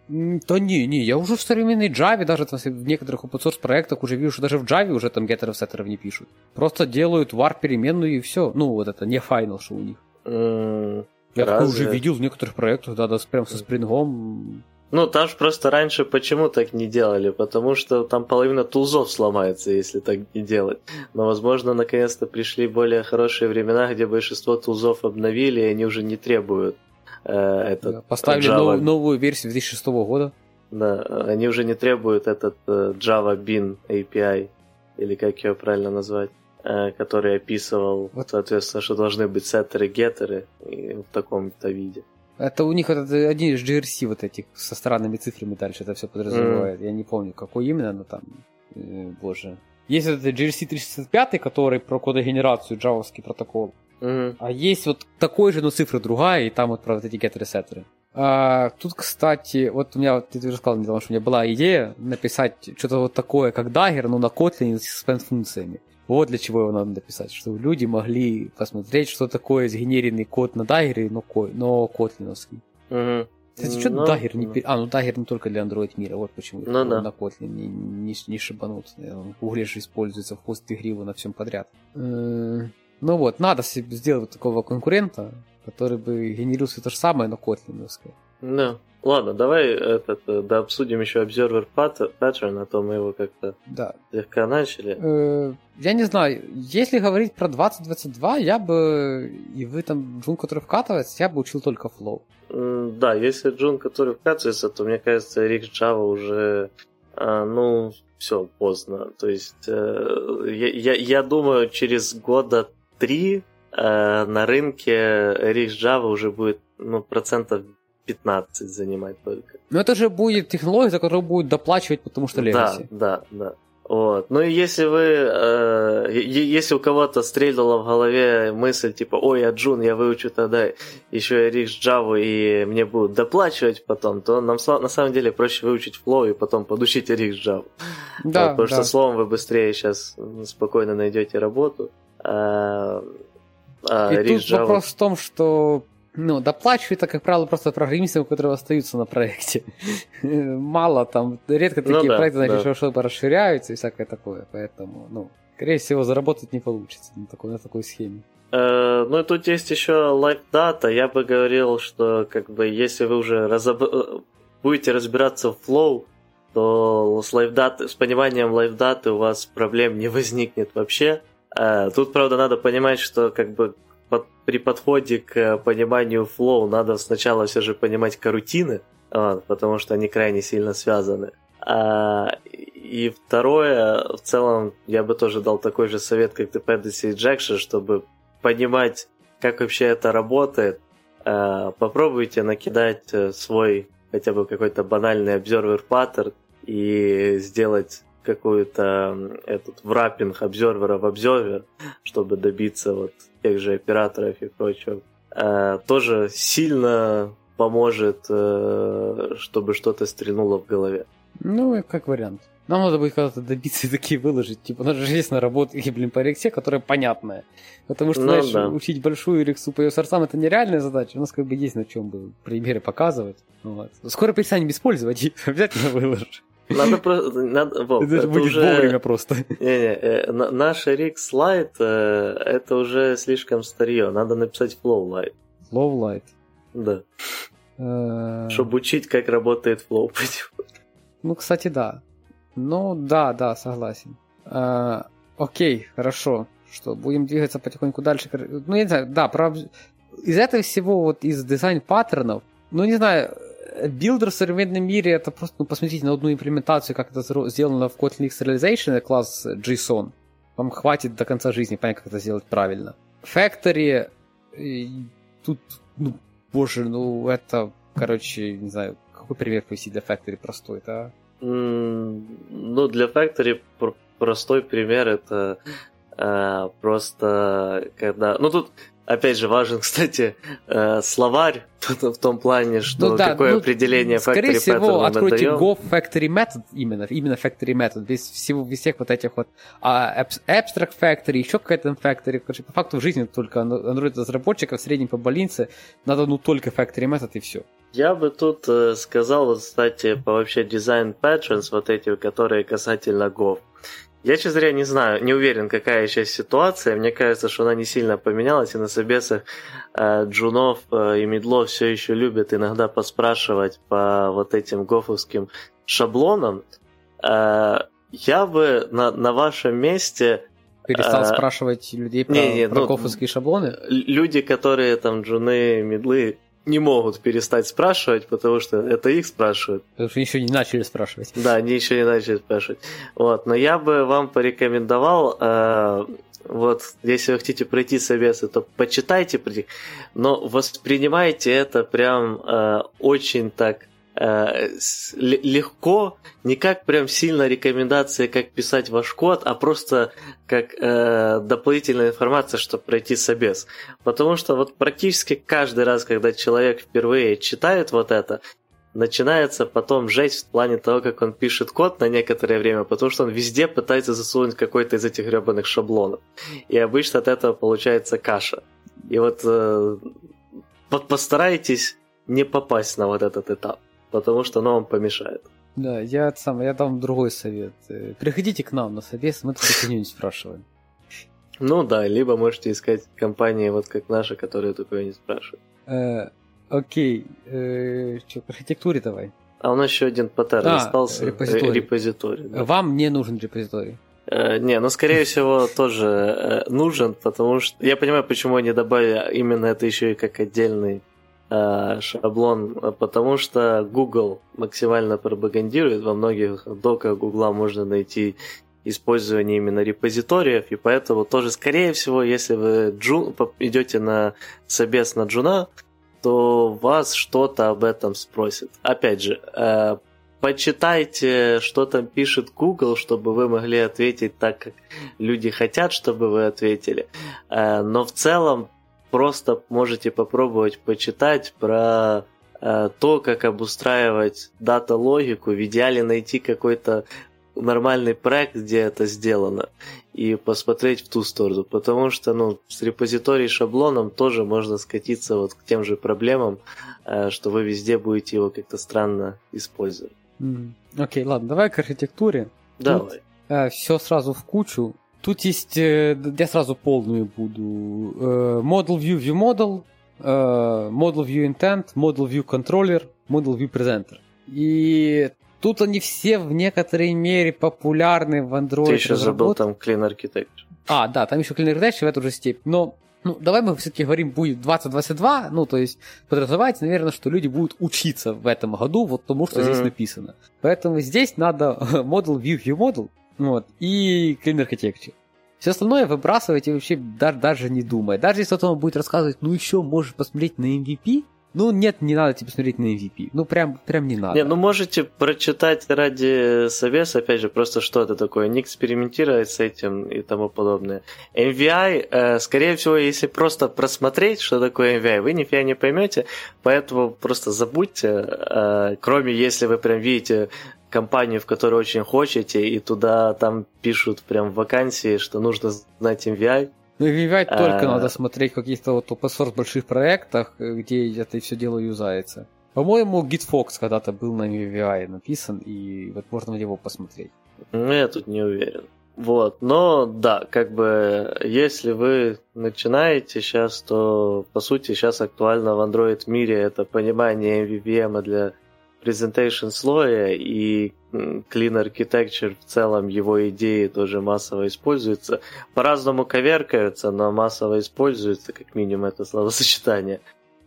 S1: Да не, не, я уже в современной Java, даже там, в некоторых open source проектах уже вижу, что даже в Java уже там геттеров сеттеров не пишут. Просто делают var переменную и все. Ну, вот это не final, что у них. Mm, я такое уже видел в некоторых проектах, да, да, прям со спрингом
S2: ну, там же просто раньше почему так не делали? Потому что там половина тулзов сломается, если так не делать. Но, возможно, наконец-то пришли более хорошие времена, где большинство тулзов обновили, и они уже не требуют э, этот да,
S1: Поставили Java... новую, новую версию 2006 года.
S2: Да, они уже не требуют этот э, Java Bean API, или как ее правильно назвать, э, который описывал, вот. соответственно, что должны быть сеттеры, геттеры в таком-то виде.
S1: Это у них вот один из GRC вот этих со странными цифрами дальше это все подразумевает. Mm. Я не помню, какой именно, но там, э, боже. Есть вот этот GRC 365, который про кодогенерацию, джавовский протокол. Mm. А есть вот такой же, но цифра другая, и там вот про вот эти get сеттеры А, тут, кстати, вот у меня, вот, ты уже сказал, недавно, что у меня была идея написать что-то вот такое, как Dagger, но на Kotlin с функциями. Вот для чего его надо написать, чтобы люди могли посмотреть, что такое сгенеренный код на Dagger, но, но котлиновский. Угу. Кстати, что ну, Dagger не... А, ну Dagger не только для Android мира, вот почему ну, да. на Kotlin не, не, не шибанут. Google же используется в хост гриву на всем подряд. Э, ну вот, надо себе сделать такого конкурента, который бы генерил все то же самое, но котлиновское.
S2: Да. Ладно, давай этот, э, да обсудим еще Observer Pattern, а то мы его как-то да. слегка начали.
S1: Э, я не знаю, если говорить про 2022, я бы, и вы там джун, который вкатывается, я бы учил только Flow.
S2: Да, если джун, который вкатывается, то мне кажется, Rix Java уже, а, ну, все, поздно. То есть, э, я, я, я думаю, через года три на рынке Rix Java уже будет ну, процентов 15 занимать только.
S1: Но это же будет технология, за которую будет доплачивать, потому что
S2: Legacy. Да, да, да. Вот. Ну и если вы, э, если у кого-то стрельнула в голове мысль типа, ой, я Джун, я выучу тогда еще и Rix Java, и мне будут доплачивать потом, то нам на самом деле проще выучить Flow и потом подучить Rix Java. Да, вот, потому да. что словом вы быстрее сейчас спокойно найдете работу. А,
S1: а и Rix тут Java... вопрос в том, что ну, доплачивают, как правило, просто программистам, которые остаются на проекте. Мало там, редко ну такие ну, да, проекты, значит, да. что-то расширяются и всякое такое. Поэтому, ну, скорее всего, заработать не получится на такой, на такой схеме.
S2: Э, ну, тут есть еще live data. Я бы говорил, что как бы если вы уже разоб... Э, будете разбираться в flow, то с, лайфдат... с пониманием лайфдаты у вас проблем не возникнет вообще. Э, тут, правда, надо понимать, что как бы под, при подходе к пониманию флоу надо сначала все же понимать карутины, вот, потому что они крайне сильно связаны. А, и второе, в целом, я бы тоже дал такой же совет, как Dependency Injection, чтобы понимать, как вообще это работает. А, попробуйте накидать э, свой хотя бы какой-то банальный observer pattern и сделать какую-то этот враппинг обзорвера в обзорвер, чтобы добиться вот тех же операторов и прочего, э, тоже сильно поможет, э, чтобы что-то стрельнуло в голове.
S1: Ну, как вариант. Нам надо будет когда-то добиться и такие выложить. Типа, у нас же есть наработки, блин, по рексе, которая понятная. Потому что, ну, знаешь, да. учить большую рексу по ее сорсам это нереальная задача. У нас как бы есть на чем бы примеры показывать. Вот. Скоро перестанем использовать и обязательно выложишь.
S2: Надо просто... Надо, Вов,
S1: это, это будет уже... вовремя просто.
S2: Не-не, э, наш Rix Lite э, это уже слишком старье. Надо написать Flow Lite.
S1: Flow Lite?
S2: Да. Э... Чтобы учить, как работает Flow.
S1: ну, кстати, да. Ну, да, да, согласен. Э, окей, хорошо. Что, будем двигаться потихоньку дальше. Ну, я не знаю, да, про... из этого всего, вот из дизайн паттернов, ну, не знаю, builder в современном мире это просто, ну, посмотрите на одну имплементацию, как это сделано в kotlinx.serialization, класс JSON. вам хватит до конца жизни понять, как это сделать правильно. Factory, тут, ну, боже, ну, это, короче, не знаю, какой пример привести для Factory простой, да?
S2: Mm, ну, для Factory простой пример это э, просто когда... Ну, тут Опять же, важен, кстати, э, словарь в том плане, что ну, да, какое ну, определение
S1: Скорее всего, откройте Go Factory Method именно, именно Factory Method, без всего, без всех вот этих вот а, Abstract Factory, еще какая-то Factory. Короче, по факту в жизни только Android-разработчиков в среднем по больнице надо ну только Factory Method и все.
S2: Я бы тут э, сказал, вот, кстати, по вообще дизайн patterns, вот эти, которые касательно Go. Я, честно говоря, не знаю, не уверен, какая сейчас ситуация. Мне кажется, что она не сильно поменялась, и на собесах э, джунов э, и медлов все еще любят иногда поспрашивать по вот этим гофовским шаблонам. Э, я бы на, на вашем месте...
S1: Перестал э, спрашивать людей про, не, не, про ну, гофовские шаблоны?
S2: Люди, которые там джуны, медлы, не могут перестать спрашивать, потому что это их спрашивают.
S1: Потому что еще не начали спрашивать.
S2: Да, они еще не начали спрашивать. Вот, но я бы вам порекомендовал, э, вот, если вы хотите пройти советы, то почитайте, но воспринимайте это прям э, очень так легко, не как прям сильно рекомендация, как писать ваш код, а просто как э, дополнительная информация, чтобы пройти собес. Потому что вот практически каждый раз, когда человек впервые читает вот это, начинается потом жесть в плане того, как он пишет код на некоторое время, потому что он везде пытается засунуть какой-то из этих гребаных шаблонов. И обычно от этого получается каша. И вот э, постарайтесь не попасть на вот этот этап потому что оно вам помешает.
S1: Да, я сам, я дам другой совет. Э, приходите к нам на собес, мы тут не спрашиваем.
S2: Ну да, либо можете искать компании, вот как наша, которые такое не спрашивают.
S1: Э, окей, э, что, к архитектуре давай.
S2: А у нас еще один паттерн а, остался.
S1: Репозиторий. репозиторий да. Вам не нужен репозиторий.
S2: Э, не, ну скорее всего тоже э, нужен, потому что я понимаю, почему они добавили именно это еще и как отдельный шаблон, потому что Google максимально пропагандирует, во многих доках Google можно найти использование именно репозиториев, и поэтому тоже, скорее всего, если вы джун, идете на собес на джуна, то вас что-то об этом спросят. Опять же, э, почитайте, что там пишет Google, чтобы вы могли ответить так, как люди хотят, чтобы вы ответили. Э, но в целом просто можете попробовать почитать про э, то, как обустраивать дата-логику, в идеале найти какой-то нормальный проект, где это сделано, и посмотреть в ту сторону. Потому что ну, с репозиторий шаблоном тоже можно скатиться вот к тем же проблемам, э, что вы везде будете его как-то странно использовать.
S1: Окей, okay, ладно, давай к архитектуре.
S2: Давай. Тут,
S1: э, все сразу в кучу. Тут есть, э, я сразу полную буду. Э, model View View Model, э, Model View Intent, Model View Controller, Model View Presenter. И тут они все в некоторой мере популярны в Android.
S2: Ты еще забыл там Clean Architecture.
S1: А, да, там еще Clean Architecture в эту же степень. Но ну, давай мы все-таки говорим, будет 2022, ну, то есть подразумевается, наверное, что люди будут учиться в этом году вот тому, что mm-hmm. здесь написано. Поэтому здесь надо Model View View Model, вот, и Clean Architecture. Все остальное выбрасывайте вообще даже, не думая. Даже если кто-то будет рассказывать, ну еще можешь посмотреть на MVP, ну нет, не надо тебе смотреть на MVP. Ну прям, прям не надо.
S2: Не, ну можете прочитать ради совеса, опять же, просто что это такое, не экспериментировать с этим и тому подобное. MVI, э, скорее всего, если просто просмотреть, что такое MVI, вы нифига не поймете, поэтому просто забудьте, э, кроме если вы прям видите компанию, в которую очень хотите, и туда там пишут прям вакансии, что нужно знать MVI.
S1: Ну, MVI а... только надо смотреть в каких-то вот open source больших проектах, где это все дело юзается. По-моему, GitFox когда-то был на MVI написан, и вот можно на него посмотреть.
S2: Ну, я тут не уверен. Вот, но да, как бы, если вы начинаете сейчас, то, по сути, сейчас актуально в Android мире это понимание MVVM для presentation слоя и Clean Architecture в целом, его идеи тоже массово используются. По-разному коверкаются, но массово используются, как минимум, это словосочетание.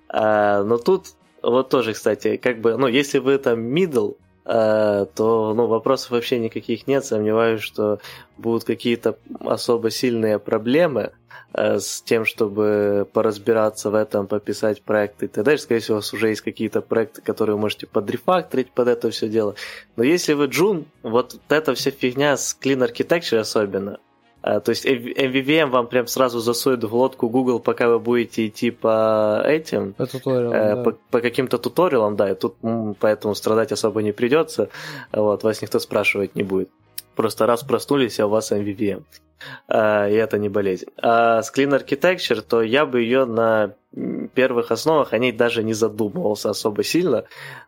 S2: А, но тут вот тоже, кстати, как бы, ну, если вы там middle э, то ну, вопросов вообще никаких нет. Сомневаюсь, что будут какие-то особо сильные проблемы с тем, чтобы поразбираться в этом, пописать проекты и так далее. Скорее всего, у вас уже есть какие-то проекты, которые вы можете подрефакторить под это все дело. Но если вы джун, вот эта вся фигня с Clean Architecture особенно, э, то есть MVVM вам прям сразу засует в лодку Google, пока вы будете идти по этим,
S1: по, туториалам,
S2: э,
S1: да.
S2: по, по каким-то туториалам, да, и тут поэтому страдать особо не придется, вот, вас никто спрашивать не будет. Просто раз проснулись, а у вас MVVM. А, и это не болезнь. А с Clean Architecture, то я бы ее на первых основах о ней даже не задумывался особо сильно.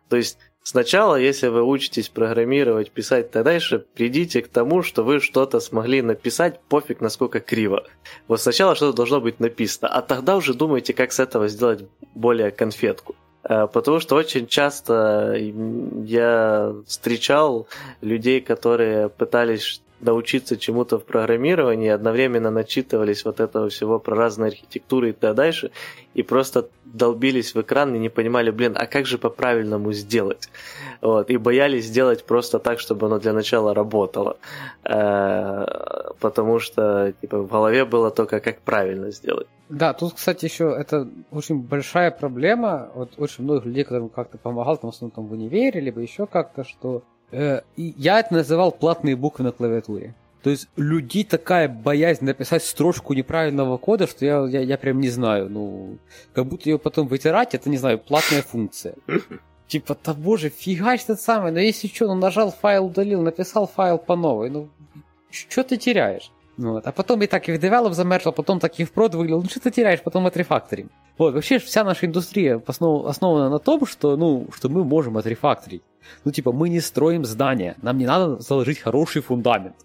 S2: То есть сначала, если вы учитесь программировать, писать и дальше, придите к тому, что вы что-то смогли написать, пофиг насколько криво. Вот сначала что-то должно быть написано, а тогда уже думайте, как с этого сделать более конфетку. А, Потому что очень часто я встречал людей, которые пытались научиться чему-то в программировании, одновременно начитывались вот этого всего про разные архитектуры и так дальше, и просто долбились в экран и не понимали, блин, а как же по-правильному сделать? Вот, и боялись сделать просто так, чтобы оно для начала работало, Э, потому что типа, в голове было только, как правильно сделать.
S1: Да, тут, кстати, еще это очень большая проблема. Вот очень многих людей, которым как-то помогал, там, в основном там в универе, либо еще как-то, что я это называл платные буквы на клавиатуре. То есть людей такая боязнь написать строчку неправильного кода, что я, я, я прям не знаю, ну, как будто ее потом вытирать, это, не знаю, платная функция. Типа, да боже, фигачь ты самый, но если что, ну нажал файл, удалил, написал файл по новой, ну, что ты теряешь? Ну Вот. А потом и так и в develop замержил, потом так и в прод выглядел. Ну что ты теряешь, потом отрефакторим. Вот, вообще вся наша индустрия основ, основана на том, что, ну, что мы можем отрефакторить. Ну, типа, мы не строим здания, нам не надо заложить хороший фундамент.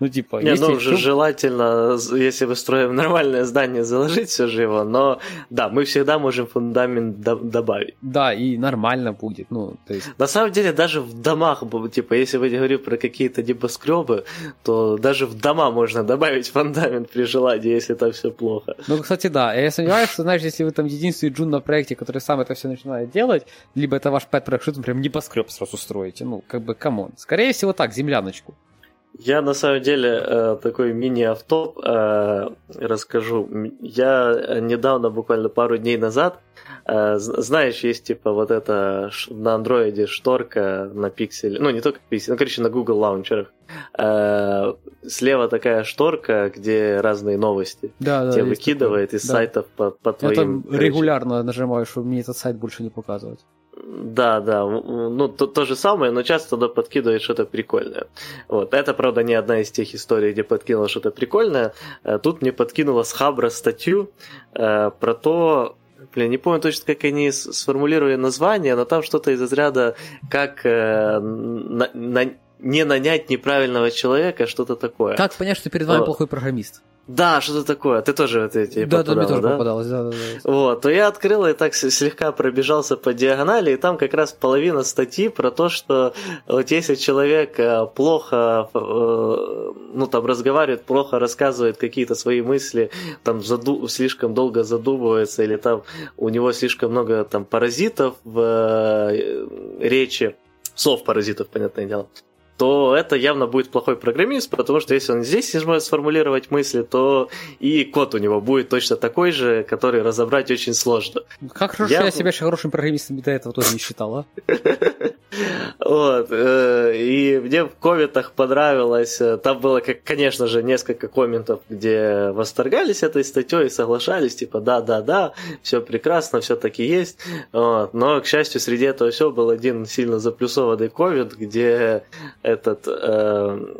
S1: Ну, типа,
S2: Не, ну,
S1: что-
S2: желательно, если мы строим нормальное здание, заложить все же его, но да, мы всегда можем фундамент до- добавить.
S1: Да, и нормально будет. Ну, то есть,
S2: На самом деле, даже в домах, типа, если вы говорю про какие-то небоскребы, то даже в дома можно добавить фундамент при желании, если там все плохо.
S1: Ну, кстати, да. Я сомневаюсь, что, знаешь, если вы там единственный джун на проекте, который сам это все начинает делать, либо это ваш pet проект, что там прям небоскреб сразу строите. Ну, как бы, come on. Скорее всего так, земляночку.
S2: Я на самом деле э, такой мини-оффтоп э, расскажу. Я э, недавно, буквально пару дней назад, знаешь, есть типа вот это на андроиде шторка на пикселе, ну не только пиксель, ну короче на Google лаунчерах. Слева такая шторка, где разные новости
S1: Да, да. есть
S2: выкидывает
S1: такое.
S2: из
S1: Да.
S2: сайтов по, по
S1: Я
S2: твоим.
S1: там
S2: короче,
S1: регулярно нажимаю, чтобы мне этот сайт больше не показывать.
S2: Да, да, ну то, то же самое, но часто туда подкидывает что-то прикольное. Вот. Это, правда, не одна из тех историй, где подкинула что-то прикольное. Э, Тут мне подкинула с Хабра статью э, про то, Блин, не помню точно, как они сформулировали название, но там что-то из разряда, как э, на- на- не нанять неправильного человека, что-то такое.
S1: Как понять, что перед вами
S2: О.
S1: плохой программист?
S2: Да, что-то такое. Ты тоже вот эти
S1: Да, да, мне
S2: попадала,
S1: тоже
S2: да?
S1: попадалось. Да, да, да.
S2: Вот, то я открыл и так слегка пробежался по диагонали, и там как раз половина статьи про то, что вот если человек э, плохо, э, ну там разговаривает, плохо рассказывает какие-то свои мысли, там заду- слишком долго задумывается, или там у него слишком много там паразитов в э, речи, сов-паразитов, понятное дело, то это явно будет плохой программист, потому что если он здесь не сможет сформулировать мысли, то и код у него будет точно такой же, который разобрать очень сложно.
S1: Как хорошо,
S2: Я-
S1: я... себя еще хорошим программистом до этого тоже не считал, а?
S2: Вот, э, и мне в комментах понравилось, э, там было, как, конечно же, несколько комментов, где восторгались этой статьей и соглашались, типа, да-да-да, все прекрасно, все таки есть, вот, но, к счастью, среди этого всего был один сильно заплюсованный коммент, где этот... э,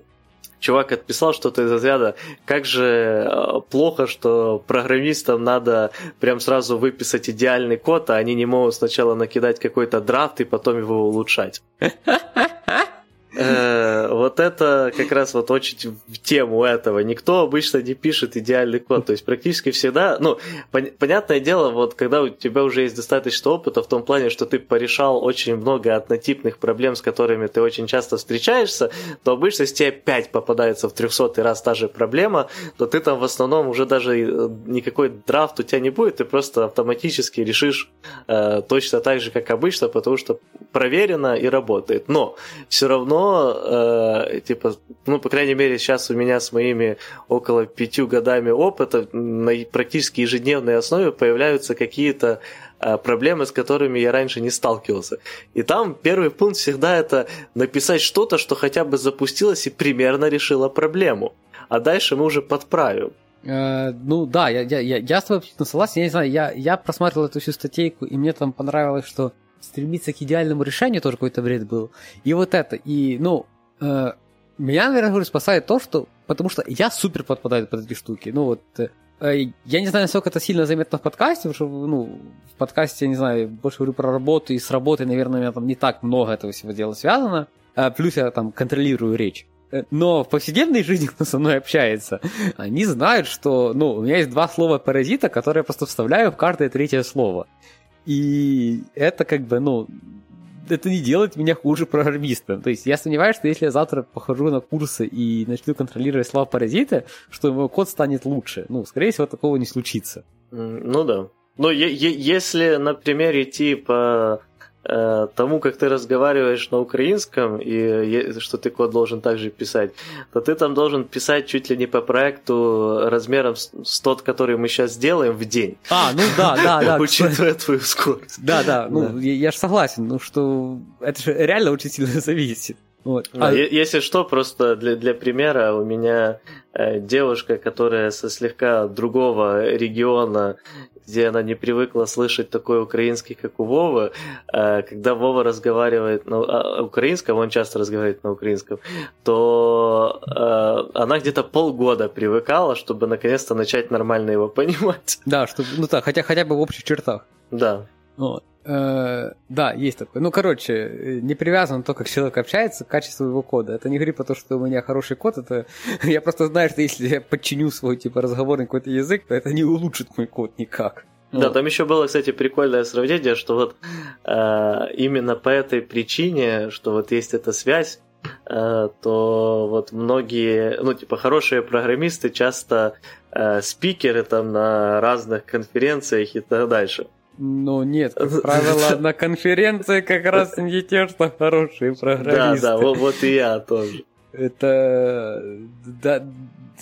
S2: Чувак отписал что-то из разряда, как же э, плохо, что программистам надо прям сразу выписать идеальный код, а они не могут сначала накидать какой-то драфт и потом его улучшать. Э, Вот это как раз вот очень в тему этого. Никто обычно не пишет идеальный код. То есть практически всегда, ну, пон- понятное дело, вот когда у тебя уже есть достаточно опыта в том плане, что ты порешал очень много однотипных проблем, с которыми ты очень часто встречаешься, то обычно, если тебе 5 попадается в 300 раз та же проблема, то ты там в основном уже даже э, никакой драфт у тебя не будет, ты просто автоматически решишь э, точно так же, как обычно, потому что проверено и работает. Но все равно, э, типа, ну, по крайней мере, сейчас у меня с моими около пятью годами опыта на практически ежедневной основе появляются какие-то э, проблемы, с которыми я раньше не сталкивался. И там первый пункт всегда это написать что-то, что хотя бы запустилось и примерно решило проблему. А дальше мы уже подправим.
S1: Э, ну да, я, я, я, я с тобой абсолютно согласен. Я не знаю, я, я просматривал эту всю статейку, и мне там понравилось, что стремиться к идеальному решению тоже какой-то бред был. И вот это. И, ну, э, меня, наверное, говорю, спасает то, что... Потому что я супер подпадаю под эти штуки. Ну вот, э, я не знаю, насколько это сильно заметно в подкасте, потому что, ну, в подкасте, я не знаю, больше говорю про работу, и с работой, наверное, у меня там не так много этого всего дела связано. А плюс я там контролирую речь. Э, но в повседневной жизни, кто со мной общается, они знают, что, ну, у меня есть два слова паразита, которые я просто вставляю в каждое третье слово. И это как бы, ну, это не делает меня хуже программистом. То есть я сомневаюсь, что если я завтра похожу на курсы и начну контролировать слова паразита, что мой код станет лучше. Ну, скорее всего, такого не случится.
S2: Ну да. Но если, например, идти по тому, как ты разговариваешь на украинском, и что ты код должен также писать, то ты там должен писать чуть ли не по проекту размером с тот, который мы сейчас делаем в день.
S1: А, ну да, да, да.
S2: Учитывая твою скорость.
S1: Да, да, ну я же согласен, ну что это же реально очень сильно зависит.
S2: Вот. А, если что, просто для, для примера, у меня э, девушка, которая со слегка другого региона, где она не привыкла слышать такой украинский, как у Вовы, э, когда Вова разговаривает на украинском, он часто разговаривает на украинском, то э, она где-то полгода привыкала, чтобы наконец-то начать нормально его понимать.
S1: Да, чтобы, ну так, хотя, хотя бы в общих чертах.
S2: Да.
S1: Вот. Э, да, есть такое. Ну, короче, не привязан то, как человек общается, к качеству его кода. Это не говорит про то, что у меня хороший код, это я просто знаю, что если я подчиню свой типа разговорный какой-то язык, то это не улучшит мой код никак.
S2: Да, вот. там еще было, кстати, прикольное сравнение, что вот э, именно по этой причине, что вот есть эта связь, э, то вот многие, ну, типа, хорошие программисты часто э, спикеры там на разных конференциях и так дальше.
S1: Ну нет, как правило, на конференции как раз не те, что хорошие программисты.
S2: Да, да, вот, вот и я тоже.
S1: Это, да,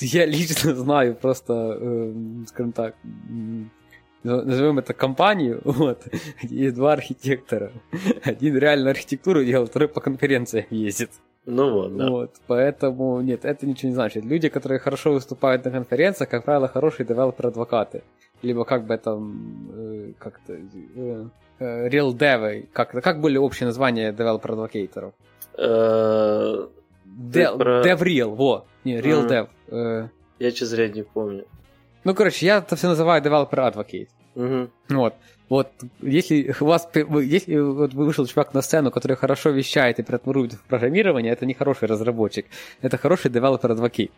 S1: я лично знаю просто, э, скажем так, назовем это компанию, вот, есть два архитектора. Один реально архитектуру делал, второй по конференциям ездит.
S2: Ну вот, да.
S1: Вот, поэтому, нет, это ничего не значит. Люди, которые хорошо выступают на конференциях, как правило, хорошие девелопер-адвокаты либо как бы там э, как-то э, э, real dev, как, как были общие названия developer адвокейторов?
S2: Э,
S1: dev rel, во, не, rel dev. Э.
S2: Я, честно говоря, не помню.
S1: Ну, короче, я это все называю developer advocate.
S2: Угу.
S1: Вот. Вот, если у вас, если вот вышел чувак на сцену, который хорошо вещает и преобразует в программирование, это не хороший разработчик, это хороший developer advocate.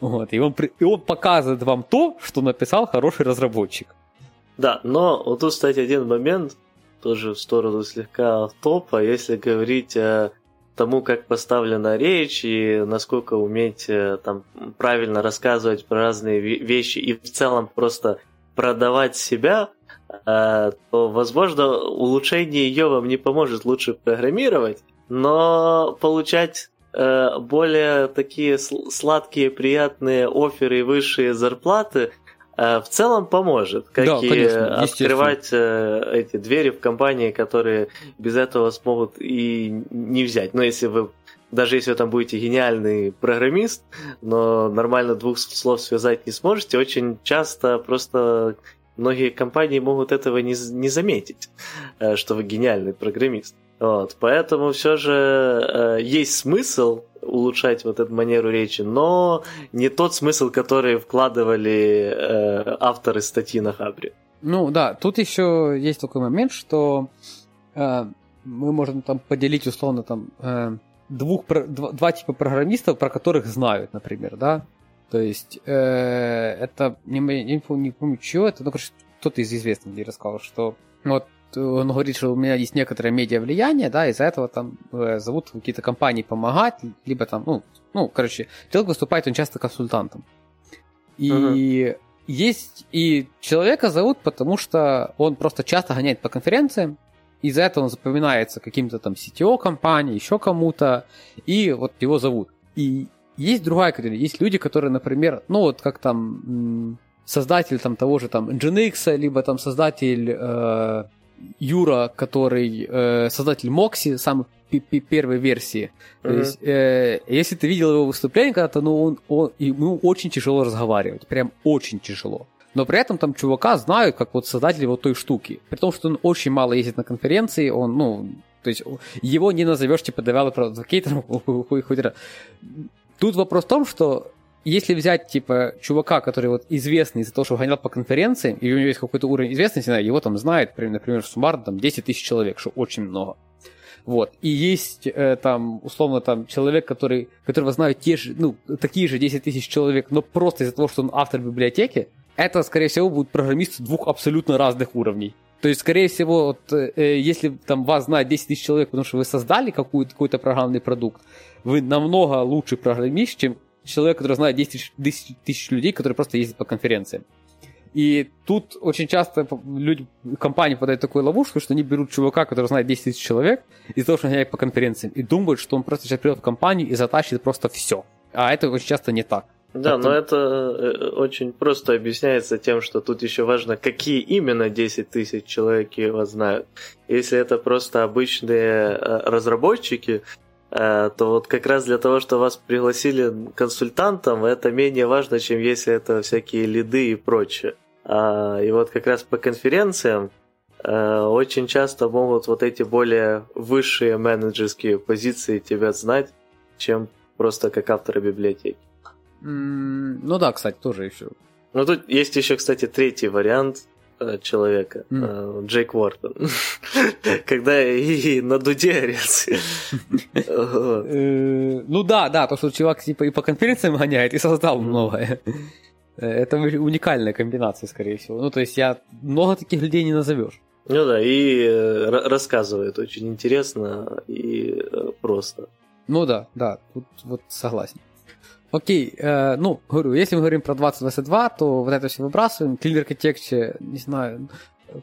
S1: Вот, и, он, и он показывает вам то, что написал хороший разработчик.
S2: Да, но вот тут, кстати, один момент, тоже в сторону слегка топа, если говорить о тому, как поставлена речь и насколько уметь э, там правильно рассказывать про разные вещи и в целом просто продавать себя, э, то, возможно, улучшение ее вам не поможет лучше программировать, но получать э, более такие сладкие, приятные оферы и высшие зарплаты э, в целом поможет, как да, и конечно, открывать эти двери в компании, которые без этого смогут и не взять. Но если вы даже если вы там будете гениальный программист, но нормально двух слов связать не сможете, очень часто просто многие компании могут этого не, не заметить, э, что вы гениальный программист. Вот, поэтому все же э, есть смысл улучшать вот эту манеру речи, но не тот смысл, который вкладывали э, авторы статьи на Хабре.
S1: Ну да, тут еще есть такой момент, что э, мы можем там поделить условно там э, двух, два, два типа программистов, про которых знают, например, да. То есть э, это, не, не, помню, не помню, что это, ну, короче, кто-то из известных мне рассказал, что вот он говорит, что у меня есть некоторое медиа влияние, да, из-за этого там э, зовут какие-то компании помогать, либо там, ну, ну, короче, человек выступает он часто консультантом. И uh-huh. есть, и человека зовут, потому что он просто часто гоняет по конференциям, из-за этого он запоминается каким-то там CTO компании, еще кому-то, и вот его зовут. И есть другая категория, есть люди, которые, например, ну вот как там создатель там того же там Nginx, либо там создатель э, Юра, который э, создатель Мокси, самый первой версии. Uh-huh. То есть, э, если ты видел его выступление когда-то, ну, он, он, ему очень тяжело разговаривать, прям очень тяжело. Но при этом там чувака знают, как вот создатель вот той штуки. При том, что он очень мало ездит на конференции, он, ну, то есть его не назовешь типа developer advocate. Тут вопрос в том, что если взять, типа, чувака, который вот известный из-за того, что гонял по конференции, и у него есть какой-то уровень известности, его там знает, например, суммарно там 10 тысяч человек, что очень много. Вот. И есть э, там, условно, там человек, который, которого знают те же, ну, такие же 10 тысяч человек, но просто из-за того, что он автор библиотеки, это, скорее всего, будут программисты двух абсолютно разных уровней. То есть, скорее всего, вот, э, если там вас знает 10 тысяч человек, потому что вы создали какой-то, какой-то программный продукт, вы намного лучший программист, чем человек, который знает 10 тысяч людей, которые просто ездят по конференциям. И тут очень часто люди, компании подают такую ловушку, что они берут чувака, который знает 10 тысяч человек, из-за того, что он гоняет по конференциям, и думают, что он просто сейчас придет в компанию и затащит просто все. А это очень часто не так.
S2: Да, Потом... но это э, очень просто объясняется тем, что тут еще важно, какие именно 10 тысяч человек его знают. Если это просто обычные э, разработчики, Э, то вот как раз для того, что вас пригласили консультантом, это менее важно, чем если это всякие лиды и прочее. А, и вот как раз по конференциям э, очень часто могут вот эти более высшие менеджерские позиции тебя знать, чем просто как автора библиотеки.
S1: Ну да, кстати, тоже еще.
S2: Ну тут есть еще, кстати, третий вариант Э, человека, mm. Джейк Уортон, когда и на дуде орец.
S1: Э, ну да, да, то, что чувак типа и по конференциям гоняет, и создал многое. Это уникальная комбинация, скорее всего. Ну, то есть я много таких людей не назовешь.
S2: Ну да, и рассказывает очень интересно и просто.
S1: Ну да, да, тут вот согласен. Окей, э, ну, говорю, если мы говорим про 2022, то вот это все выбрасываем. Clean Architecture, не знаю,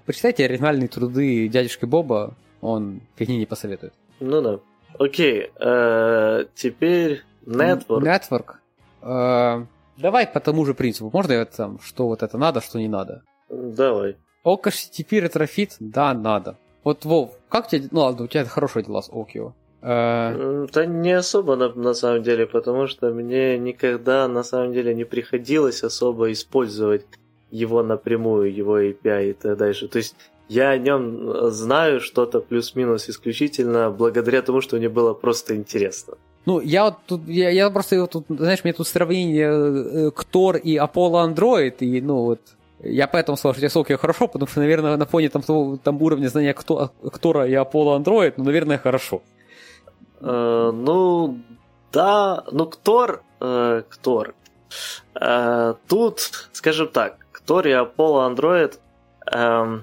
S1: почитайте оригинальные труды дядюшки Боба, он фигни не посоветует.
S2: Ну да. Окей, э, теперь Network.
S1: Network. Э, давай по тому же принципу. Можно я там, что вот это надо, что не надо?
S2: Давай.
S1: OkHttp Retrofit? Да, надо. Вот, Вов, как тебе... Ну ладно, у тебя хорошие дела с Okio.
S2: Э, да не особо на, на самом деле, потому что мне никогда на самом деле не приходилось особо использовать его напрямую, его API и так дальше. То есть я о нем знаю что-то плюс-минус исключительно благодаря тому, что мне было просто интересно.
S1: Ну, я вот тут, я, я просто тут, знаешь, мне тут сравнение э, Ктор и Apollo Android, и, ну, вот, я поэтому сказал, что Socket хорошо, потому что, наверное, на фоне там, того, там уровня знания Ктора и Apollo Android, ну, наверное, хорошо.
S2: Э, ну, да, ну, Ктор, э, Ктор. Э, тут, скажем так, Ктор и Apollo Android... Э,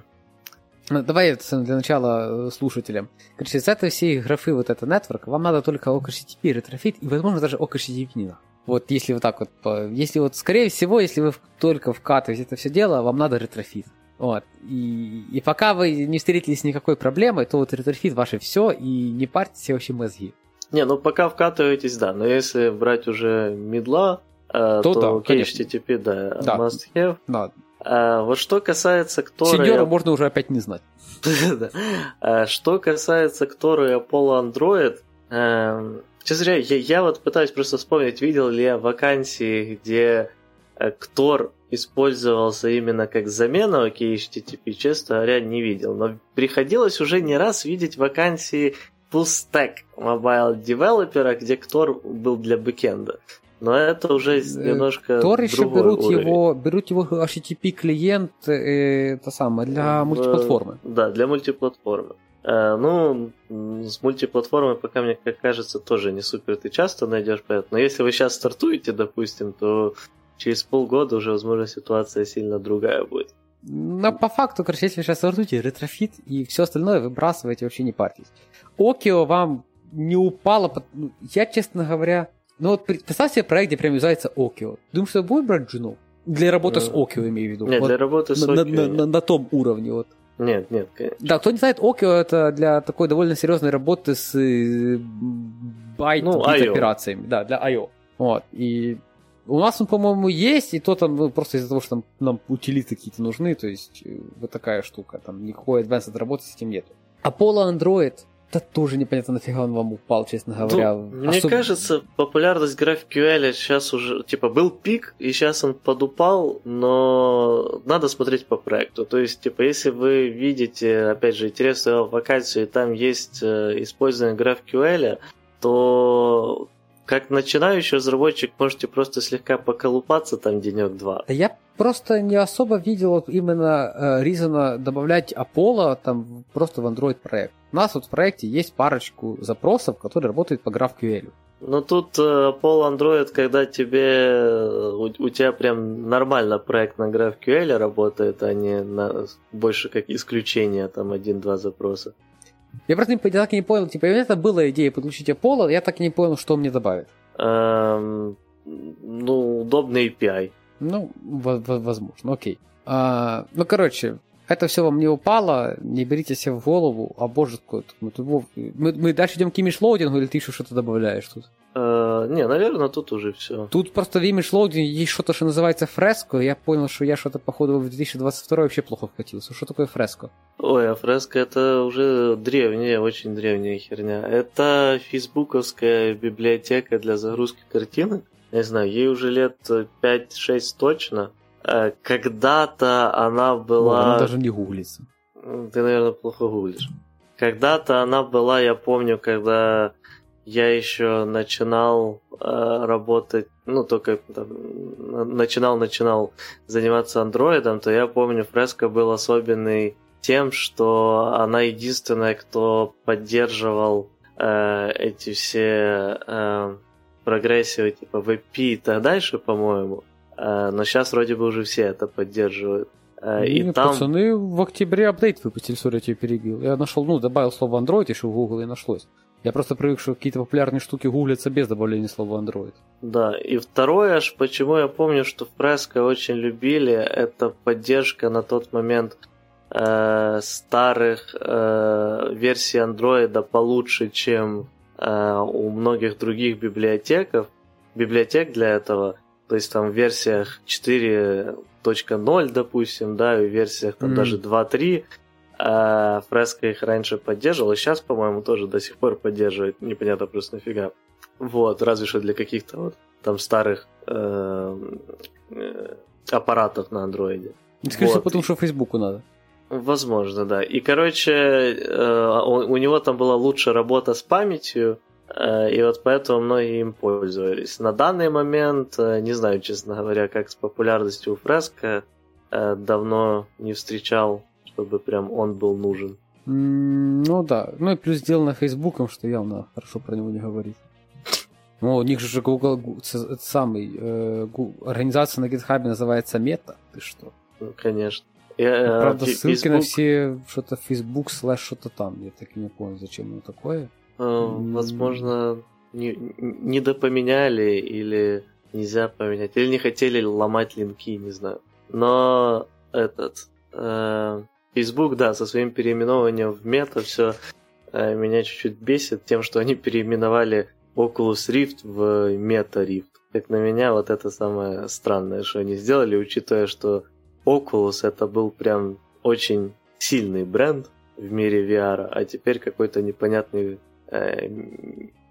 S1: Давай для начала э, слушателям. Короче, из этой всей графы вот это network, вам надо только OkHttp Retrofit, и, возможно, даже надо. Вот если вот так вот, если вот, скорее всего, если вы только вкатываете это все дело, вам надо Retrofit. Вот. И, и пока вы не встретились с никакой проблемой, то вот Retrofit ваше все, и не парьте все вообще мозги.
S2: Не, ну пока вкатываетесь, да, но если брать уже медла, э, то, то да, конечно. HTTP, да, да, must have. Да. А, вот что касается Ktor а...
S1: Сеньора можно уже опять не знать.
S2: а, что касается Ktor'а и Apollo Android, э, честно говоря, я, я вот пытаюсь просто вспомнить, видел ли я вакансии, где Ktor использовался именно как замена OkHttp, честно говоря, не видел. Но приходилось уже не раз видеть вакансии full stack mobile developer'а, где Ktor был для бэкенда. Но это уже э, немножко
S1: Ktor еще берут уровень. его, берут его HTTP клиент, э, это самое, для в, мультиплатформы.
S2: Да, для мультиплатформы. Э, ну, с мультиплатформой пока, мне как кажется, тоже не супер ты часто найдешь проект. Но если вы сейчас стартуете, допустим, то через полгода уже, возможно, ситуация сильно другая будет.
S1: Но по факту, короче, если вы сейчас стартуете Retrofit и все остальное выбрасываете, вообще не парьтесь. Okio вам не упало, ну, я, честно говоря, ну вот представь себе проект, где прям юзается Окио. Думаешь, что будет брать Джуну? Для работы с э, Окио, имею в виду.
S2: Нет, вот для работы с
S1: на, Окио. На, на, на том уровне, вот.
S2: Нет, нет, конечно.
S1: Да, кто не знает, Окио это для такой довольно серьезной работы с э, байт ну, операциями. Да, для I.O. Вот. И у нас он, по-моему, есть, и то там ну, просто из-за того, что там, нам утилиты какие-то нужны, то есть э, вот такая штука, там никакой advanced работы с этим нету. Apollo Android да тоже непонятно, нафига он вам упал, честно говоря.
S2: Ну, мне Особ... кажется, популярность GraphQL сейчас уже, типа, был пик, и сейчас он подупал, но надо смотреть по проекту. То есть, типа, если вы видите, опять же, интересную вакансию, и там есть э, использование GraphQL, то как начинающий разработчик можете просто слегка поколупаться там денек-два.
S1: Я просто не особо видел именно э, Reason добавлять Apollo там просто в Android проект. У нас вот в проекте есть парочку запросов, которые работают по GraphQL.
S2: Ну тут э, Apollo Android, когда тебе э, у, у тебя прям нормально проект на GraphQL работает, а не на, больше как исключение, там один-два запроса.
S1: Я просто не, так и не понял, типа, это была идея подключить Apollo, я так и не понял, что он мне добавит.
S2: Эм, ну, удобный API.
S1: Ну, возможно, окей. А, ну, короче, это все вам не упало, не берите себе в голову, а боже, мы, мы, мы дальше идем к image loading'у или ты еще что-то добавляешь тут?
S2: Uh, не, наверное, тут уже все.
S1: Тут просто в image loading'е есть что-то, что называется Fresco, я понял, что я что-то, походу, в 2022 вообще плохо вкатился. Что такое Fresco?
S2: Ой, а Fresco это уже древняя, очень древняя херня. Это фейсбуковская библиотека для загрузки картинок. Не знаю, ей уже лет 5-6 точно. Э, когда-то она была...
S1: она даже не гуглится.
S2: Ты, наверное, плохо гуглишь. Когда-то она была, я помню, когда я еще начинал э, работать, ну, только начинал-начинал заниматься андроидом, то я помню, Фреско был особенный тем, что она единственная, кто поддерживал э, эти все э, прогрессию типа WebP и так дальше, по-моему. Э, но сейчас вроде бы уже все это поддерживают.
S1: Э, и Нет, там... пацаны в октябре апдейт выпустили, сори, я тебя перебил. Я нашел, ну, добавил слово Android еще в Google и нашлось. Я просто привык, что какие-то популярные штуки гуглятся без добавления слова Android.
S2: Да, и второе, аж почему я помню, что в Fresco очень любили, это поддержка на тот момент э, старых э, версий Android получше, чем э, у многих других библиотеков, библиотек для этого. То есть там в версиях 4.0, допустим, да, и в версиях там mm. даже 2.3 а Фреско их раньше поддерживал, и сейчас, по-моему, тоже до сих пор поддерживает. Непонятно просто нафига. Вот, разве что для каких-то вот там старых э, э, аппаратов на андроиде.
S1: Скорее вот. потому что Фейсбуку надо.
S2: Возможно, да. И, короче, э, у, у него там была лучшая работа с памятью, и вот поэтому многие им пользовались. На данный момент, э, не знаю, честно говоря, как с популярностью у Фреско, э, давно не встречал чтобы прям он был нужен.
S1: Ну да. Ну и плюс сделано Фейсбуком, что явно хорошо про него не говорить. Ну, у них же Google, самый, э, организация на GitHub называется Мета. Ты что?
S2: Ну, конечно.
S1: Я, ну, Правда, ссылки Facebook... на все что-то Facebook слэш что-то там. Я так и не понял, зачем оно такое.
S2: Э, возможно, не, не допоменяли или нельзя поменять. Или не хотели ломать линки, не знаю. Но этот... Э, Facebook, да, со своим переименованием в мета все э, меня чуть-чуть бесит тем, что они переименовали Oculus Rift в Meta Rift. Как на меня, вот это самое странное, что они сделали, учитывая, что Oculus это был прям очень сильный бренд в мире VR, а теперь какой-то непонятный... Э,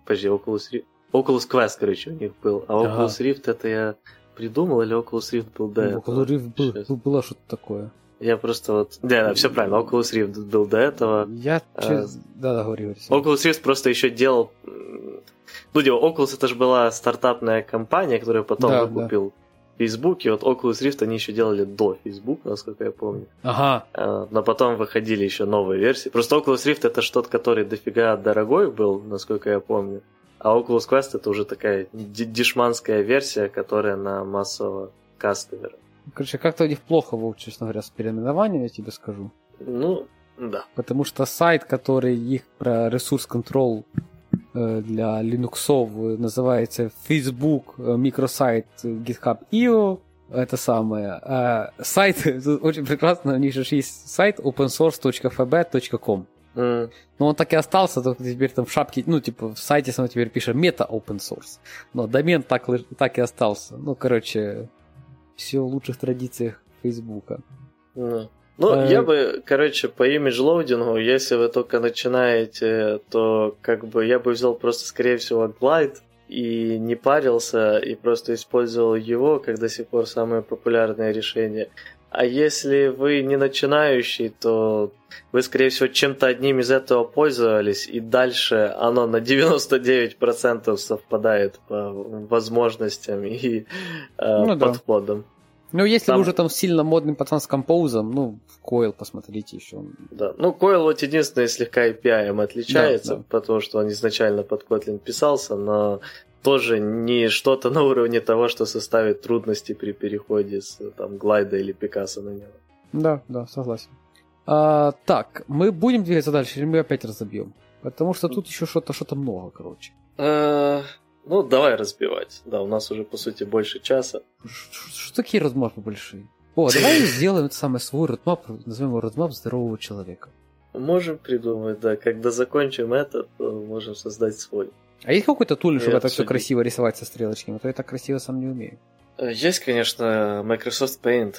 S2: подожди, Oculus Rift... Oculus Quest, короче, у них был. А Oculus. Rift это я придумал или Oculus Rift был до
S1: этого? Oculus Rift был, было что-то такое.
S2: Я просто вот... Да, да, все правильно. Oculus Rift был до этого.
S1: Я... А, да, да, говори.
S2: Oculus Rift просто еще делал... Ну, дело, Oculus это же была стартапная компания, которую потом да, выкупил Фейсбуке, вот Oculus Rift они еще делали до Facebook, насколько я помню.
S1: Ага.
S2: А, но потом выходили еще новые версии. Просто Oculus Rift это что-то, который дофига дорогой был, насколько я помню. А Oculus Quest это уже такая дешманская версия, которая на массового кастомера.
S1: Короче, как-то у них плохо, Вов, честно говоря, с переименованием, я тебе скажу.
S2: Ну, да.
S1: Потому что сайт, который их про ресурс контрол для Linux называется Facebook микросайт GitHub.io, это самое. А сайт, очень прекрасно, у них же есть сайт opensource.fb.com. Mm. Но он так и остался, только теперь там в шапке, ну, типа, в сайте сам теперь пишет Meta open source. Но домен так, так и остался. Ну, короче, все в лучших традициях Фейсбука.
S2: Mm. Ну, э... я бы, короче, по image loading'у, если вы только начинаете, то как бы я бы взял просто, скорее всего, Glide и не парился, и просто использовал его, как до сих пор самое популярное решение. А если вы не начинающий, то вы, скорее всего, чем-то одним из этого пользовались, и дальше оно на 99% совпадает по возможностям и э, ну, подходам. Да.
S1: Ну, если там... вы уже там сильно модным пацан с композом, ну, в Coil посмотрите еще.
S2: Да, ну, Coil вот единственное слегка API отличается, да, да. потому что он изначально под Kotlin писался, но тоже не что-то на уровне того, что составит трудности при переходе с там глайда или Пикассо на него.
S1: Да, да, согласен. А, так, мы будем двигаться дальше, или мы опять разобьем? Потому что тут еще что-то что-то много, короче.
S2: Ну, давай разбивать. Да, у нас уже, по сути, больше часа.
S1: Что такие родмапы большие? О, давай сделаем это самый свой родмап, назовем его родмап здорового человека.
S2: Можем придумать, да. Когда закончим это, то можем создать свой.
S1: А есть какой-то туль, чтобы это все красиво рисовать со стрелочками? А то я так красиво сам не умею.
S2: Э, есть, конечно, Microsoft Paint.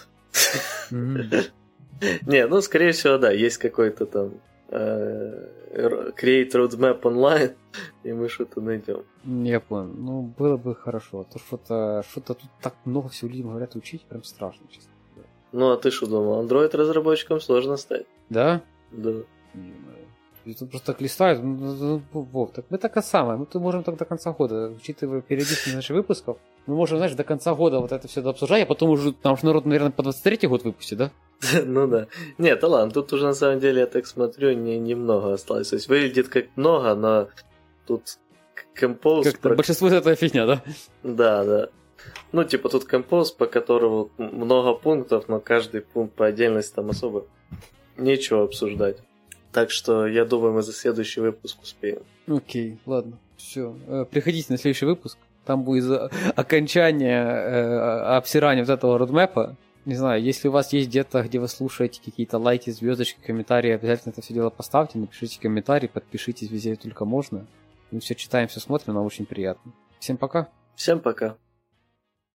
S2: Не, ну, скорее всего, да, есть какой-то там э, Create Roadmap Online, и мы что-то найдем.
S1: Я понял. Ну, было бы хорошо. А то что-то, что-то тут так много всего людям говорят учить, прям страшно, честно.
S2: Ну, а ты что думал? Android разработчиком сложно стать.
S1: Да?
S2: Да.
S1: И тут просто так листают, ну, ну, ну, ну Вов, так мы так и самое, мы можем так до конца года, учитывая периодичность наших выпусков, мы можем, знаешь, до конца года вот это все обсуждать, а потом уже, там же народ, наверное, по 23 год выпустит, да?
S2: Ну да. Нет, да ладно, тут уже на самом деле, я так смотрю, не, немного осталось. То есть выглядит как много, но тут композ...
S1: Как про... Большинство это фигня, да?
S2: Да, да. Ну, типа тут композ, по которому много пунктов, но каждый пункт по отдельности там особо нечего обсуждать. Так что я думаю, мы за следующий выпуск успеем.
S1: Окей, ладно. Все. Э, приходите на следующий выпуск. Там будет окончание э, обсирания вот этого родмэпа. Не знаю, если у вас есть где-то, где вы слушаете какие-то лайки, звездочки, комментарии, обязательно это все дело поставьте, напишите комментарий, подпишитесь везде только можно. Мы все читаем, все смотрим, нам очень приятно. Всем пока.
S2: Всем пока.